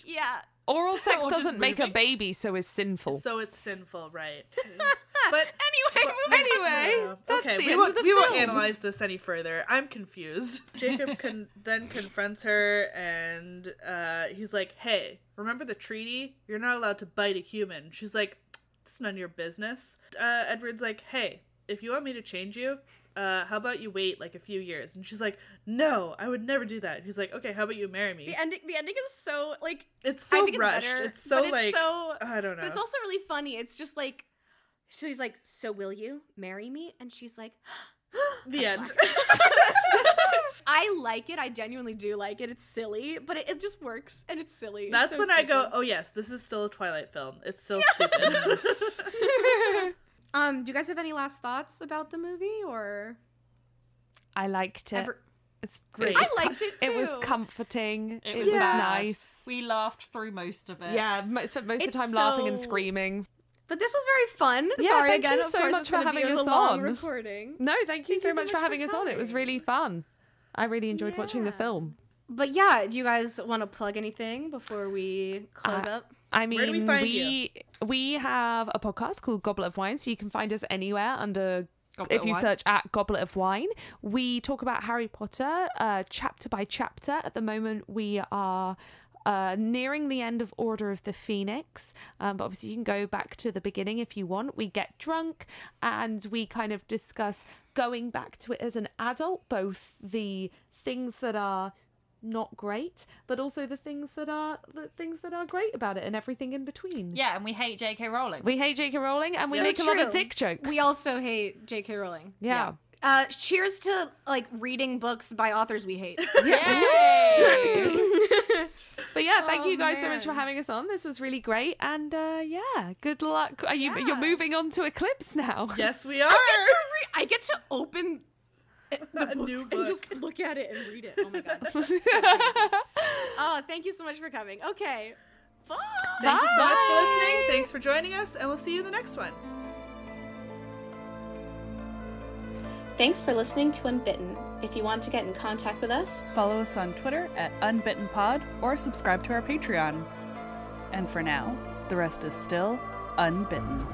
yeah. Oral sex doesn't make a baby, so is sinful. So it's sinful, right? But Anyway, moving Anyway, Yeah. that's okay, the we end won't, of the we won't film. analyze this any further. I'm confused. Jacob con- then confronts her, and uh, he's like, "Hey, remember the treaty? You're not allowed to bite a human." She's like, "It's none of your business." Uh, Edward's like, "Hey, if you want me to change you." Uh, how about you wait like a few years? And she's like, "No, I would never do that." And he's like, "Okay, how about you marry me?" the ending the ending is so like It's so it's rushed. better, It's so it's like so I don't know. But it's also really funny. It's just like, so he's like, "So will you marry me?" And she's like, the end. "I like it. I genuinely do like it. It's silly, but it, it just works, and it's silly." It's That's so when I go, "Oh yes, this is still a Twilight film. It's still stupid." Um, do you guys have any last thoughts about the movie or? I liked it. Ever- it's Great. It was, I liked it too. It was comforting. It, It was, was nice. We laughed through most of it. yeah, spent most of the time laughing and screaming. But this was very fun. Yeah, Sorry thank again. you so course much for having us on. recording. No, thank you Thank so you so much much for for having us on. It was really fun. I really enjoyed watching the film. But yeah, do you guys want to plug anything before we close Uh, up? I mean, we we we have a podcast called Goblet of Wine, so you can find us anywhere under. Goblet if you Wine. search at Goblet of Wine, we talk about Harry Potter uh, chapter by chapter. At the moment, we are uh, nearing the end of Order of the Phoenix, um, but obviously you can go back to the beginning if you want. We get drunk and we kind of discuss going back to it as an adult, both the things that are not great, but also the things that are the things that are great about it and everything in between. Yeah, and we hate J.K. Rowling. We hate J.K. Rowling and we So make a lot of dick jokes. We also hate J.K. Rowling. yeah. Uh, cheers to like reading books by authors we hate. Yay! But yeah, thank Oh, you guys so much for having us on. This was really great, and uh, yeah, good luck. Are you you're moving on to Eclipse now? yes, we are. I get to re- I get to open a new and book. just look at it and read it. Oh my god. So oh, thank you so much for coming. Okay. Bye. Thank you so much for listening. Thanks for joining us, and we'll see you in the next one. Thanks for listening to Unbitten. If you want to get in contact with us, Follow us on Twitter at UnbittenPod or subscribe to our Patreon. And for now, the rest is still unbitten.